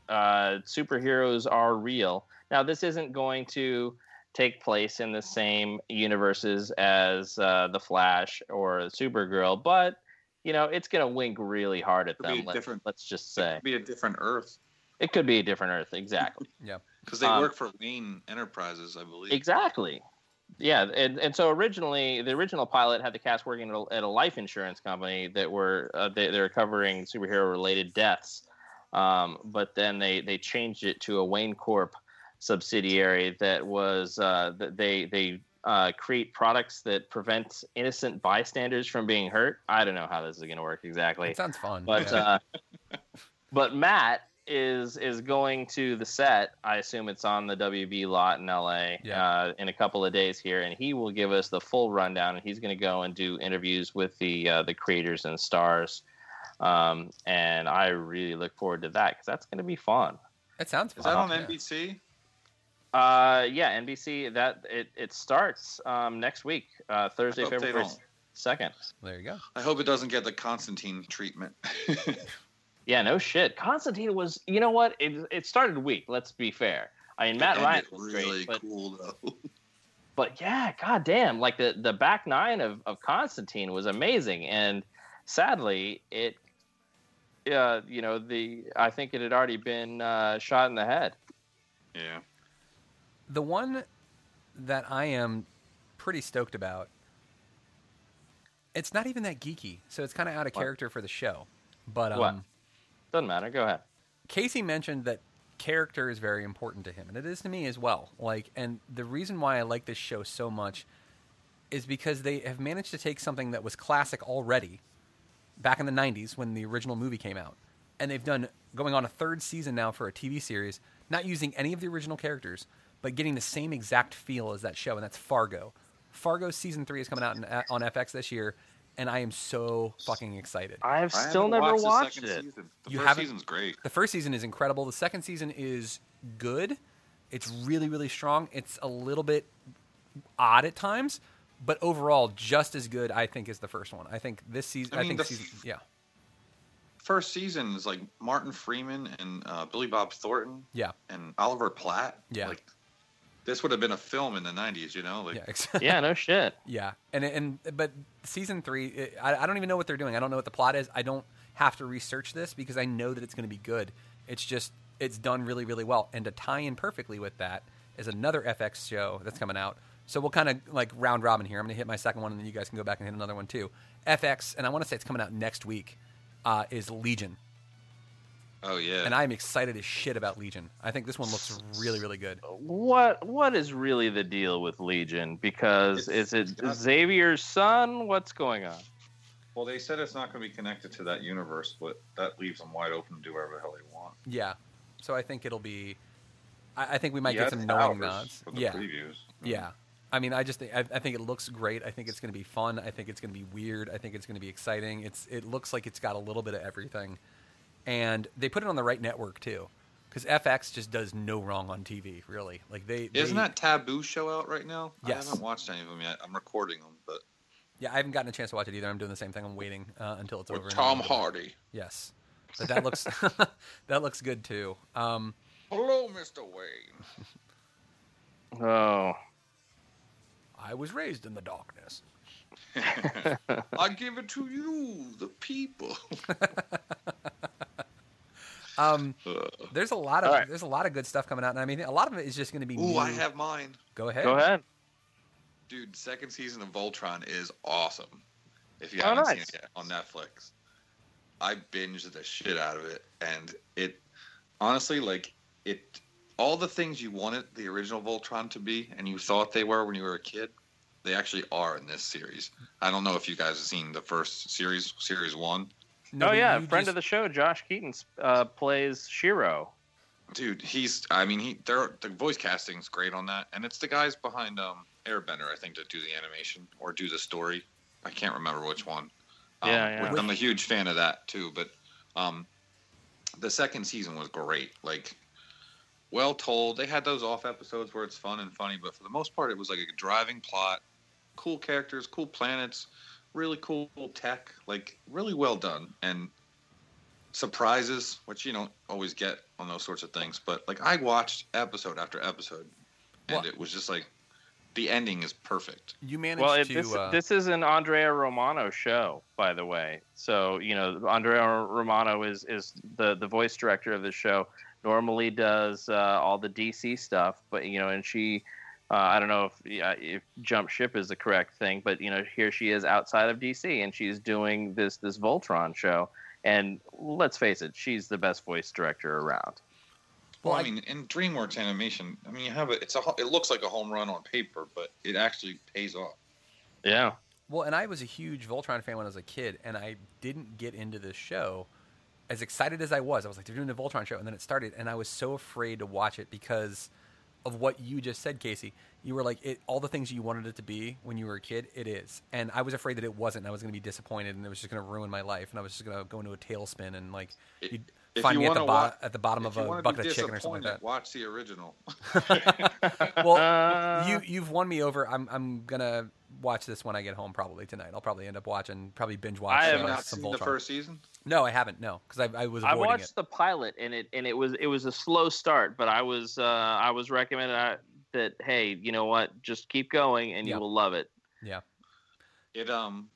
uh, superheroes are real. Now this isn't going to take place in the same universes as uh, the Flash or Supergirl, but you know it's going to wink really hard at Could them. Let, different- let's just say It say could be a different Earth it could be a different Earth. Exactly. Yeah, because they Um, work for Wayne Enterprises, I believe. Exactly. Yeah, and, and so originally the original pilot had the cast working at a, at a life insurance company that were uh, they, they were covering superhero related deaths, um, but then they they changed it to a Wayne Corp subsidiary that was uh, that they they uh, create products that prevent innocent bystanders from being hurt. I don't know how this is going to work exactly it sounds fun. but yeah. uh, but Matt is is going to the set. I assume it's on the WB lot in LA Yeah. uh, in a couple of days here, and he will give us the full rundown. And he's going to go and do interviews with the uh, the creators and stars. Um, and I really look forward to that because that's going to be fun. it sounds fun. Is that on yeah. NBC? Uh, yeah, NBC. That it it starts um, next week, uh, Thursday, I hope they February second. There you go. I hope it doesn't get the Constantine treatment. Yeah, no shit. Constantine was, you know what? It it started weak. Let's be fair. I mean, Matt And Ryan was really great, but cool though. but yeah, goddamn, like the the back nine of of Constantine was amazing, and sadly, it, uh, you know, the I think it had already been uh, shot in the head. yeah. The one that I am pretty stoked about, It's not even that geeky, so it's kind of out of What? character for the show. But um, What? Doesn't matter. Go ahead. Casey mentioned that character is very important to him, and it is to me as well. Like, and the reason why I like this show so much is because they have managed to take something that was classic already back in the 90s when the original movie came out. And they've done going on a third season now for a TV series, not using any of the original characters, but getting the same exact feel as that show, and that's Fargo. Fargo season 3 is coming out in, on FX this year, and I am so fucking excited. I've still haven't never the watched second it. Season. The You first haven't- season's great. The first season is incredible. The second season is good. It's really, really strong. It's a little bit odd at times, but overall, just as good. I think as the first one. I think this season. I, I think season. f- Yeah, First season is like Martin Freeman and uh, Billy Bob Thornton yeah, and Oliver Platt. Yeah. Like this would have been a film in the '90s, you know? Like yeah, ex- Yeah, no shit. yeah. And and but season three, it, I, I don't even know what they're doing. I don't know what the plot is. I don't have to research this because I know that it's going to be good. It's just it's done really, really well. And to tie in perfectly with that is another FX show that's coming out. So we'll kind of like round robin here. I'm going to hit my second one, and then you guys can go back and hit another one too. FX, and I want to say it's coming out next week. Uh, is Legion, Oh yeah. and I'm excited as shit about Legion. I think this one looks really, really good. What what is really the deal with Legion? Because It's- is it not- Xavier's son? What's going on? well, they said it's not going to be connected to that universe, but that leaves them wide open to do whatever the hell they want. Yeah, so I think it'll be. I, I think we might Yeah, get some knowing nods. for the Yeah, previews. Yeah. I mean, I just think, I, I think it looks great. I think it's going to be fun. I think it's going to be weird. I think it's going to be exciting. It's it looks like it's got a little bit of everything, and they put it on the right network too, because FX just does no wrong on TV. Really, like they Isn't they- that Taboo show out right now? Yes. I haven't watched any of them yet. I'm recording them, but Yeah, I haven't gotten a chance to watch it either. I'm doing the same thing. I'm waiting uh, until it's over. with and then Tom I'll go back. Hardy. Yes, but that looks that looks good too. Um, Hello, Mr. Wayne. Oh, I was raised in the darkness. I give it to you, the people. Um, there's a lot of All right. there's a lot of good stuff coming out, and I mean, a lot of it is just going to be. Ooh, I have mine. Go ahead. go ahead. Dude, second season of Voltron is awesome. If you Oh, haven't seen nice. it yet on Netflix, I binged the shit out of it, and it honestly, like it, all the things you wanted the original Voltron to be, and you thought they were when you were a kid, they actually are in this series. I don't know if you guys have seen the first series, series one. No, oh yeah, friend just- of the show, Josh Keaton uh, plays Shiro. Dude, he's. I mean, he. They're, the voice casting's great on that, and it's the guys behind um, Airbender, I think, that do the animation or do the story. I can't remember which one. Um, Yeah, yeah. which I'm a huge fan of that too. But um, the second season was great. Like, well told. They had those off episodes where it's fun and funny, but for the most part, it was like a driving plot, cool characters, cool planets, really cool tech. Like, really well done and surprises, which you don't always get on those sorts of things. But like, I watched episode after episode, and What? it was just like the ending is perfect. You managed Well, to. this uh, this is an Andrea Romano show, by the way. So you know, Andrea Romano is is the the voice director of the show. Normally does uh, all the DC stuff, but you know, and she. Uh, I don't know if yeah, if jump ship is the correct thing, but you know here she is outside of DC and she's doing this this Voltron show. And let's face it, she's the best voice director around. Well, Well, I I- mean, in DreamWorks animation, I mean, you have it. It's a. It looks like a home run on paper, but it actually pays off. Yeah. Well, and I was a huge Voltron fan when I was a kid, and I didn't get into this show as excited as I was. I was like, they're doing a Voltron show, and then it started, and I was so afraid to watch it because of what you just said, Casey. You were like, it, all the things you wanted it to be when you were a kid, it is. And I was afraid that it wasn't, and I was going to be disappointed, and it was just going to ruin my life, and I was just going to go into a tailspin, and like, you'd if find you me at the, bo- wa- at the bottom of a bucket of chicken or something like that. Watch the original. Well, Uh, you you've won me over. I'm I'm gonna watch this when I get home probably tonight. I'll probably end up watching probably binge watch I Have have uh, not some seen the first season? No, I haven't. No, because I, I was I avoiding watched it. the pilot and it and it was it was a slow start, but I was uh, I was recommended uh, that hey, you know what, just keep going and Yeah. you will love it. Yeah, It um.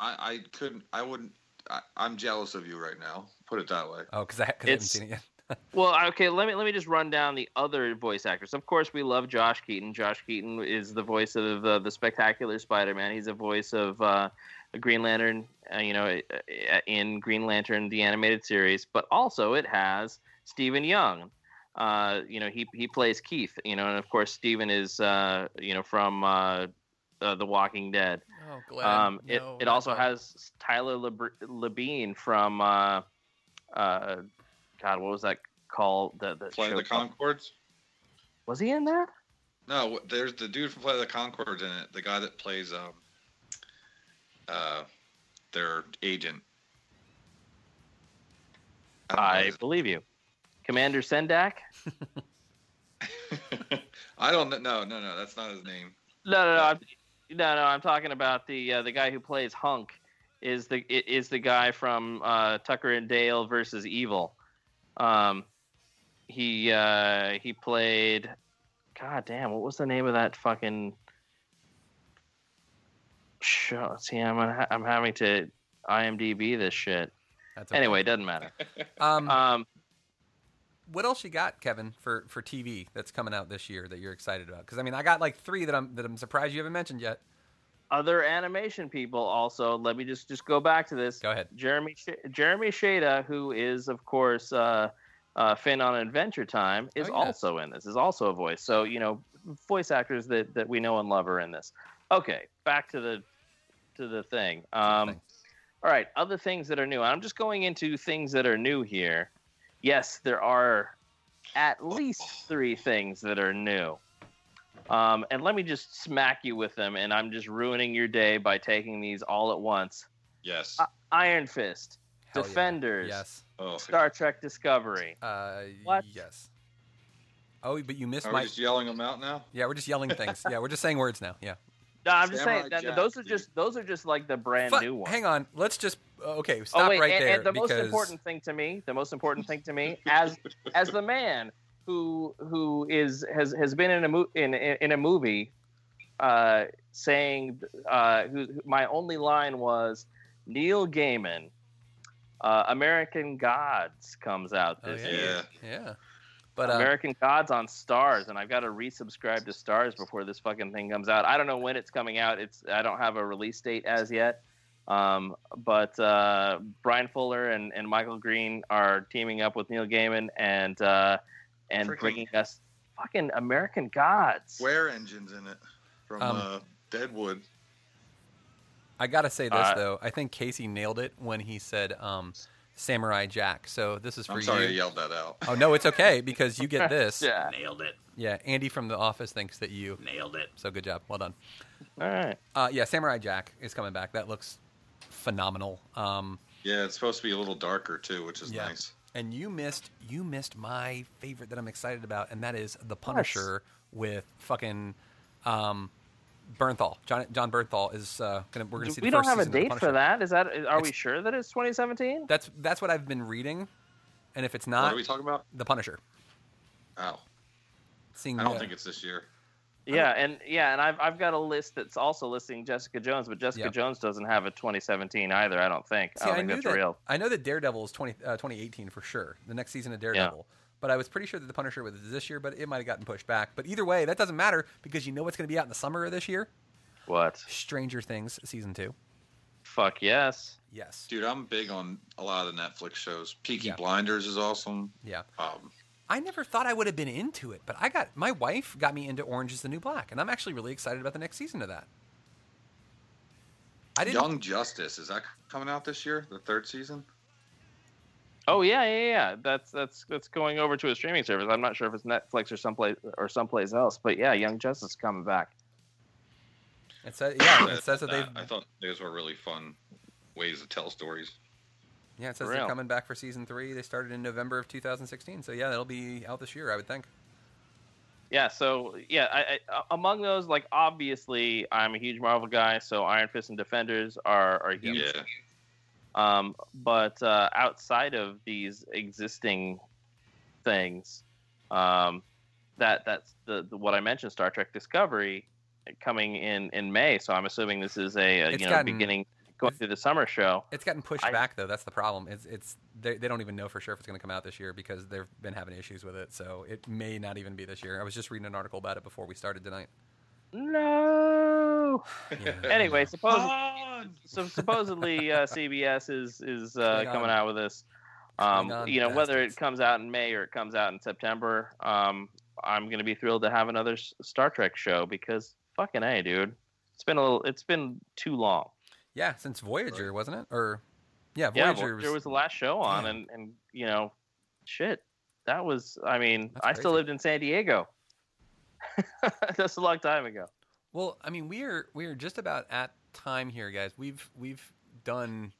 I I couldn't. I wouldn't. I, I'm jealous of you right now. Put it that way. oh, because I, cause I haven't seen it yet. Well, okay, let me let me just run down the other voice actors. Of course, we love Josh Keaton. Josh Keaton is the voice of uh, the Spectacular Spider-Man. He's the voice of uh, Green Lantern, uh, you know, uh, in Green Lantern the animated series. But also, it has Steven Yeun. Uh, you know, he he plays Keith. You know, and of course, Steven is uh, you know from uh, uh, The Walking Dead. Oh, Glenn. Um, it no, it not also Glenn. has Tyler Leb- Labine from uh, uh, God, what was that called? The, the Flight of show the called- Conchords. Was he in that? No, there's the dude from Flight of the Conchords in it. The guy that plays um, uh, their agent. I I believe you, Commander Sendak. I don't know. No, no, no. That's not his name. No, no, no. I'm, no, no. I'm talking about the uh, the guy who plays Hunk. Is the is the guy from uh, Tucker and Dale versus Evil? Um, he uh, he played. God damn! What was the name of that fucking show? See, I'm ha- I'm having to IMDb this shit. That's okay. Anyway, it doesn't matter. um, Um, what else you got, Kevin, for for TV that's coming out this year that you're excited about? Because I mean, I got like three that I'm that I'm surprised you haven't mentioned yet. other animation people also. Let me just just go back to this. Go ahead. Jeremy Sh- Jeremy Shada, who is of course uh, uh, Finn on Adventure Time, is Oh, yeah. also in this. Is also a voice. So you know, voice actors that that we know and love are in this. Okay, back to the to the thing. Um, thing. all right, other things that are new. I'm just going into things that are new here. Yes, there are at least three things that are new. Um, and let me just smack you with them, and I'm just ruining your day by taking these all at once. Yes. Uh, Iron Fist, Hell yeah. Defenders, Yes. oh, Star Trek Discovery. Uh, What? Yes. Oh, but you missed Are my. we just yelling them out now? Yeah, we're just yelling things. yeah, we're just saying words now. Yeah. No, I'm just Samurai saying that Jack, those are dude. just those are just like the brand Fu- new ones. Hang on. Let's just okay. Stop oh wait, right and, there and the because most important thing to me, the most important thing to me, as as the man who who is has has been in a mo- in in, in a movie, uh, saying uh, who, who- my only line was Neil Gaiman, uh, American Gods comes out Oh, this yeah. year. Yeah. yeah. But uh, American Gods on Starz, and I've got to resubscribe to Starz before this fucking thing comes out. I don't know when it's coming out. It's I don't have a release date as yet. Um, but uh, Bryan Fuller and, and Michael Green are teaming up with Neil Gaiman and uh, and Freaking- bringing us fucking American Gods. Where engines in it from Um, uh, Deadwood. I gotta say this Uh, though. I think Casey nailed it when he said um, "Samurai Jack." So this is for I'm sorry I you. yelled that out. Oh no, it's okay because you get this. yeah. Nailed it. Yeah, Andy from the office thinks that you. Nailed it. So good job. Well done. All right. Uh, yeah, Samurai Jack is coming back. That looks phenomenal. Um, Yeah, it's supposed to be a little darker too, which is Yeah. nice. and you missed you missed my favorite that I'm excited about, and that is the Punisher with fucking um, Bernthal. Jon Jon Bernthal is uh, gonna we're gonna see. The We don't first have a season of The date for that. Is that are we sure that it's 2017? That's that's what I've been reading, and if it's what not are we talking about? the Punisher, Oh, seeing I don't uh, think it's this year. Yeah, and yeah, and I've I've got a list that's also listing Jessica Jones, but Jessica Yeah. Jones doesn't have a 2017 either. I don't think. See, I don't I, think that's that, real. I know that Daredevil is 20, uh, 2018 for sure. The next season of Daredevil. But I was pretty sure that the Punisher was this year, but it might have gotten pushed back. But either way, that doesn't matter because you know what's going to be out in the summer of this year? What? Stranger Things season two. Fuck yes. Yes. Dude, I'm big on a lot of the Netflix shows. Peaky Yeah. Blinders is awesome. Yeah. Um, I never thought I would have been into it, but I got my wife got me into Orange is the New Black, and I'm actually really excited about the next season of that. I didn't. Young Justice is that coming out this year? The third season? Oh yeah, yeah, yeah. That's that's that's going over to a streaming service. I'm not sure if it's Netflix or someplace or someplace else, but yeah, Young Justice is coming back. It says yeah. It says that they've I thought those were really fun ways to tell stories. Yeah. It says they're coming back for season three. They started in November of 2016, so yeah, that'll be out this year, I would think. Yeah, so yeah, I, I, among those, like obviously, I'm a huge Marvel guy, so Iron Fist and Defenders are are huge. Yeah. Um, but uh, outside of these existing things, um, that that's the, the what I mentioned, Star Trek Discovery, coming in in May. So I'm assuming this is a, a you know gotten- beginning going through the summer show. It's gotten pushed I- back though. That's the problem. It's it's they, they don't even know for sure if it's going to come out this year because they've been having issues with it. So it may not even be this year. I was just reading an article about it before we started tonight. No. Yeah. Anyway, suppose so supposedly uh, CBS is is uh, coming out with this. Um, you know, whether it comes out in May or it comes out in September, um, I'm going to be thrilled to have another S- Star Trek show because fucking a, dude, it's been a little, it's been too long. Yeah, since Voyager, wasn't it? Or yeah, Yeah, Voyager Voyager was the last show on, Damn. and and you know, shit, that was. I mean, That's I still lived in San Diego. That's a long time ago. Well, I mean, we're we're just about at time here, guys. We've we've done.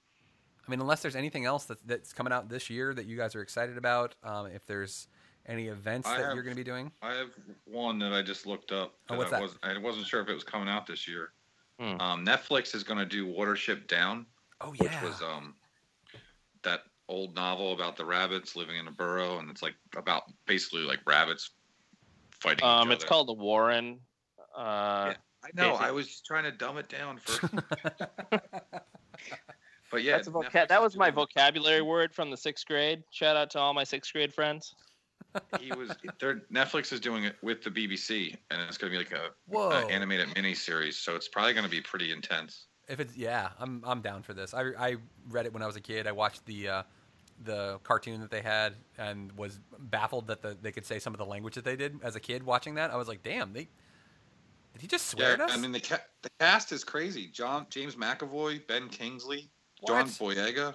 I mean, unless there's anything else that's that's coming out this year that you guys are excited about, um, if there's any events I that have- you're going to be doing. I have one that I just looked up. Oh, what's I that? Was, I wasn't sure if it was coming out this year. Hmm. Um, Netflix is going to do Watership Down, Oh which was um, that old novel about the rabbits living in a burrow, and it's like about basically like rabbits fighting. Um, each it's other. called The Warren. Uh, Yeah, I know. Casey. I was just trying to dumb it down for. but yeah, That's a voca- Netflix that is was my vocabulary word from the sixth grade. Shout out to all my sixth grade friends. He was. They're, Netflix is doing it with the BBC, and it's going to be like a, Whoa. a animated mini series. So it's probably going to be pretty intense. If it's yeah, I'm I'm down for this. I, I read it when I was a kid. I watched the uh, the cartoon that they had and was baffled that the, they could say some of the language that they did as a kid watching that. I was like, damn, they did he just swear Yeah, at us? I mean the ca- the cast is crazy. John James McAvoy, Ben Kingsley, John Boyega.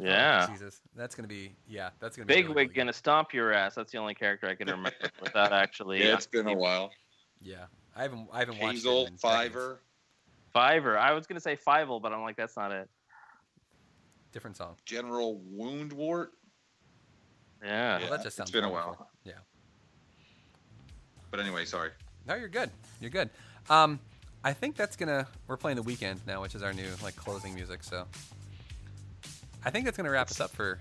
Yeah. Oh, Jesus, that's gonna be yeah, that's gonna be Bigwig really, really gonna stomp your ass. That's the only character I can remember without actually. Yeah, it's been a while. Yeah, I haven't I haven't watched it Hazel, in decades. Fiver. Fiverr. I was gonna say Fievel, but I'm like, that's not it. Different song. General Woundwort. Yeah. Well, that just sounds it's been a while. Yeah. But anyway, sorry. No, you're good. You're good. Um, I think that's gonna. We're playing the weekend now, which is our new like closing music. So, I think that's gonna wrap us up for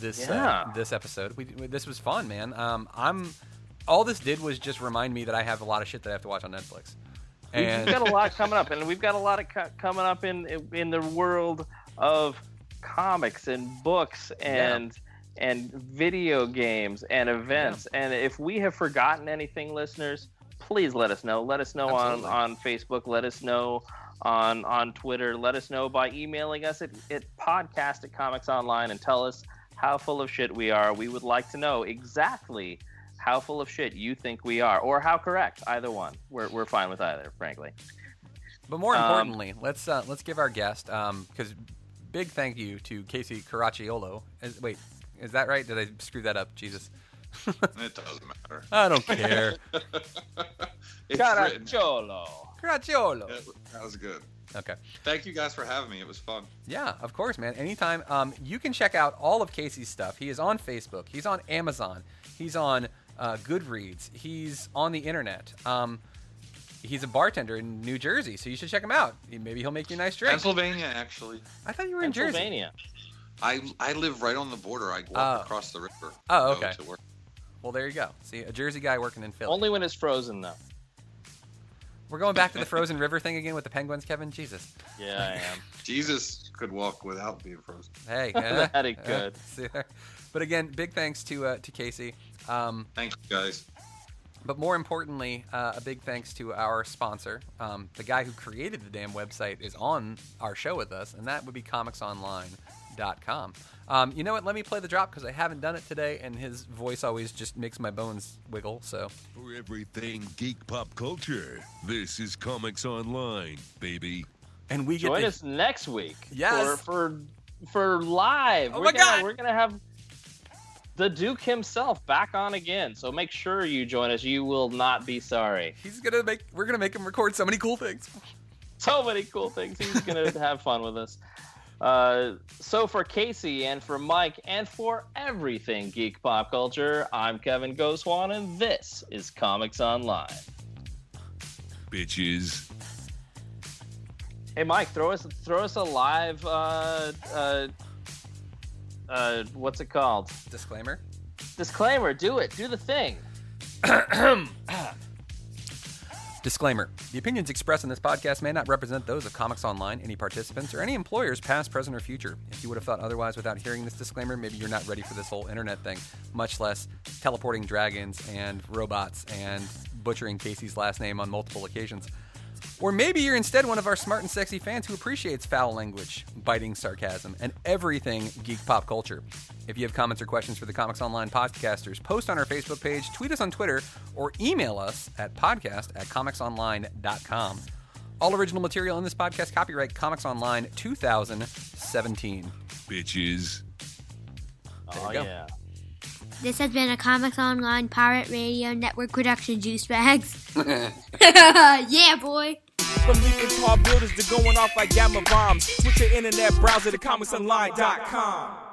this uh, this episode. We, we- this was fun, man. Um, I'm. All this did was just remind me that I have a lot of shit that I have to watch on Netflix. We've got a lot coming up, and we've got a lot of co- coming up in in the world of comics and books and and video games and events. And if we have forgotten anything, listeners, please let us know. Let us know on on Facebook. Let us know on on Twitter. Let us know by emailing us at, at podcast at Comics Online and tell us how full of shit we are. We would like to know exactly how full of shit you think we are, or how correct. Either one. We're, we're fine with either, frankly. But more Um, importantly, let's uh, let's give our guest because big thank you to Casey Caracciolo. Is, wait, is that right? Did I screw that up? Jesus, It doesn't matter. I don't care. It's written. Caracciolo. Caracciolo. Yeah, That was good. Okay. Thank you guys for having me. It was fun. Yeah, of course, man. Anytime. Um, you can check out all of Casey's stuff. He is on Facebook. He's on Amazon. He's on uh, Goodreads. He's on the internet. Um, he's a bartender in New Jersey, so you should check him out. Maybe he'll make you a nice drink. Pennsylvania, actually. I thought you were in Jersey. Pennsylvania. I I live right on the border. I walk Oh. across the river. Oh, okay. to work. Well, there you go. See, a Jersey guy working in Philly. Only when it's frozen, though. We're going back to the frozen river thing again with the penguins, Kevin. Jesus. Yeah, I am. Jesus could walk without being frozen. Hey, eh, That he could. see. But again, big thanks to uh, to Casey. Um, Thank you guys. But more importantly, uh, a big thanks to our sponsor. Um, the guy who created the damn website is on our show with us, and that would be comicsonline.com. Um, you know what? Let me play the drop because I haven't done it today, and his voice always just makes my bones wiggle. So, For everything geek pop culture, this is Comics Online, baby. and we get Join the, us next week. Yes. For for, for live. Oh we're my gonna, God. We're gonna have the Duke himself back on again. So make sure you join us. You will not be sorry. he's gonna make. We're gonna make him record so many cool things. so many cool things. He's gonna have fun with us. Uh, so for Casey and for Mike and for everything geek pop culture, I'm Kevin Goswan, and this is Comics Online. Bitches. Hey Mike, throw us throw us a live. Uh, uh, uh, what's it called? Disclaimer. Disclaimer. Do it. Do the thing. Disclaimer The opinions expressed in this podcast may not represent those of Comics Online, any participants, or any employers, past, present, or future. If you would have thought otherwise without hearing this disclaimer, maybe you're not ready for this whole internet thing, much less teleporting dragons and robots and butchering Casey's last name on multiple occasions. Or maybe you're instead one of our smart and sexy fans who appreciates foul language, biting sarcasm, and everything geek pop culture. If you have comments or questions for the Comics Online podcasters, post on our Facebook page, tweet us on Twitter, or email us at podcast at comicsonline.com. All original material in this podcast copyright Comics Online 2017. Bitches. Oh, you go. yeah. This has been a Comics Online Pirate Radio Network production, Juice Bags. yeah, boy. From leaping tall buildings to going off like gamma bombs. Switch your internet browser to comicsonline.com.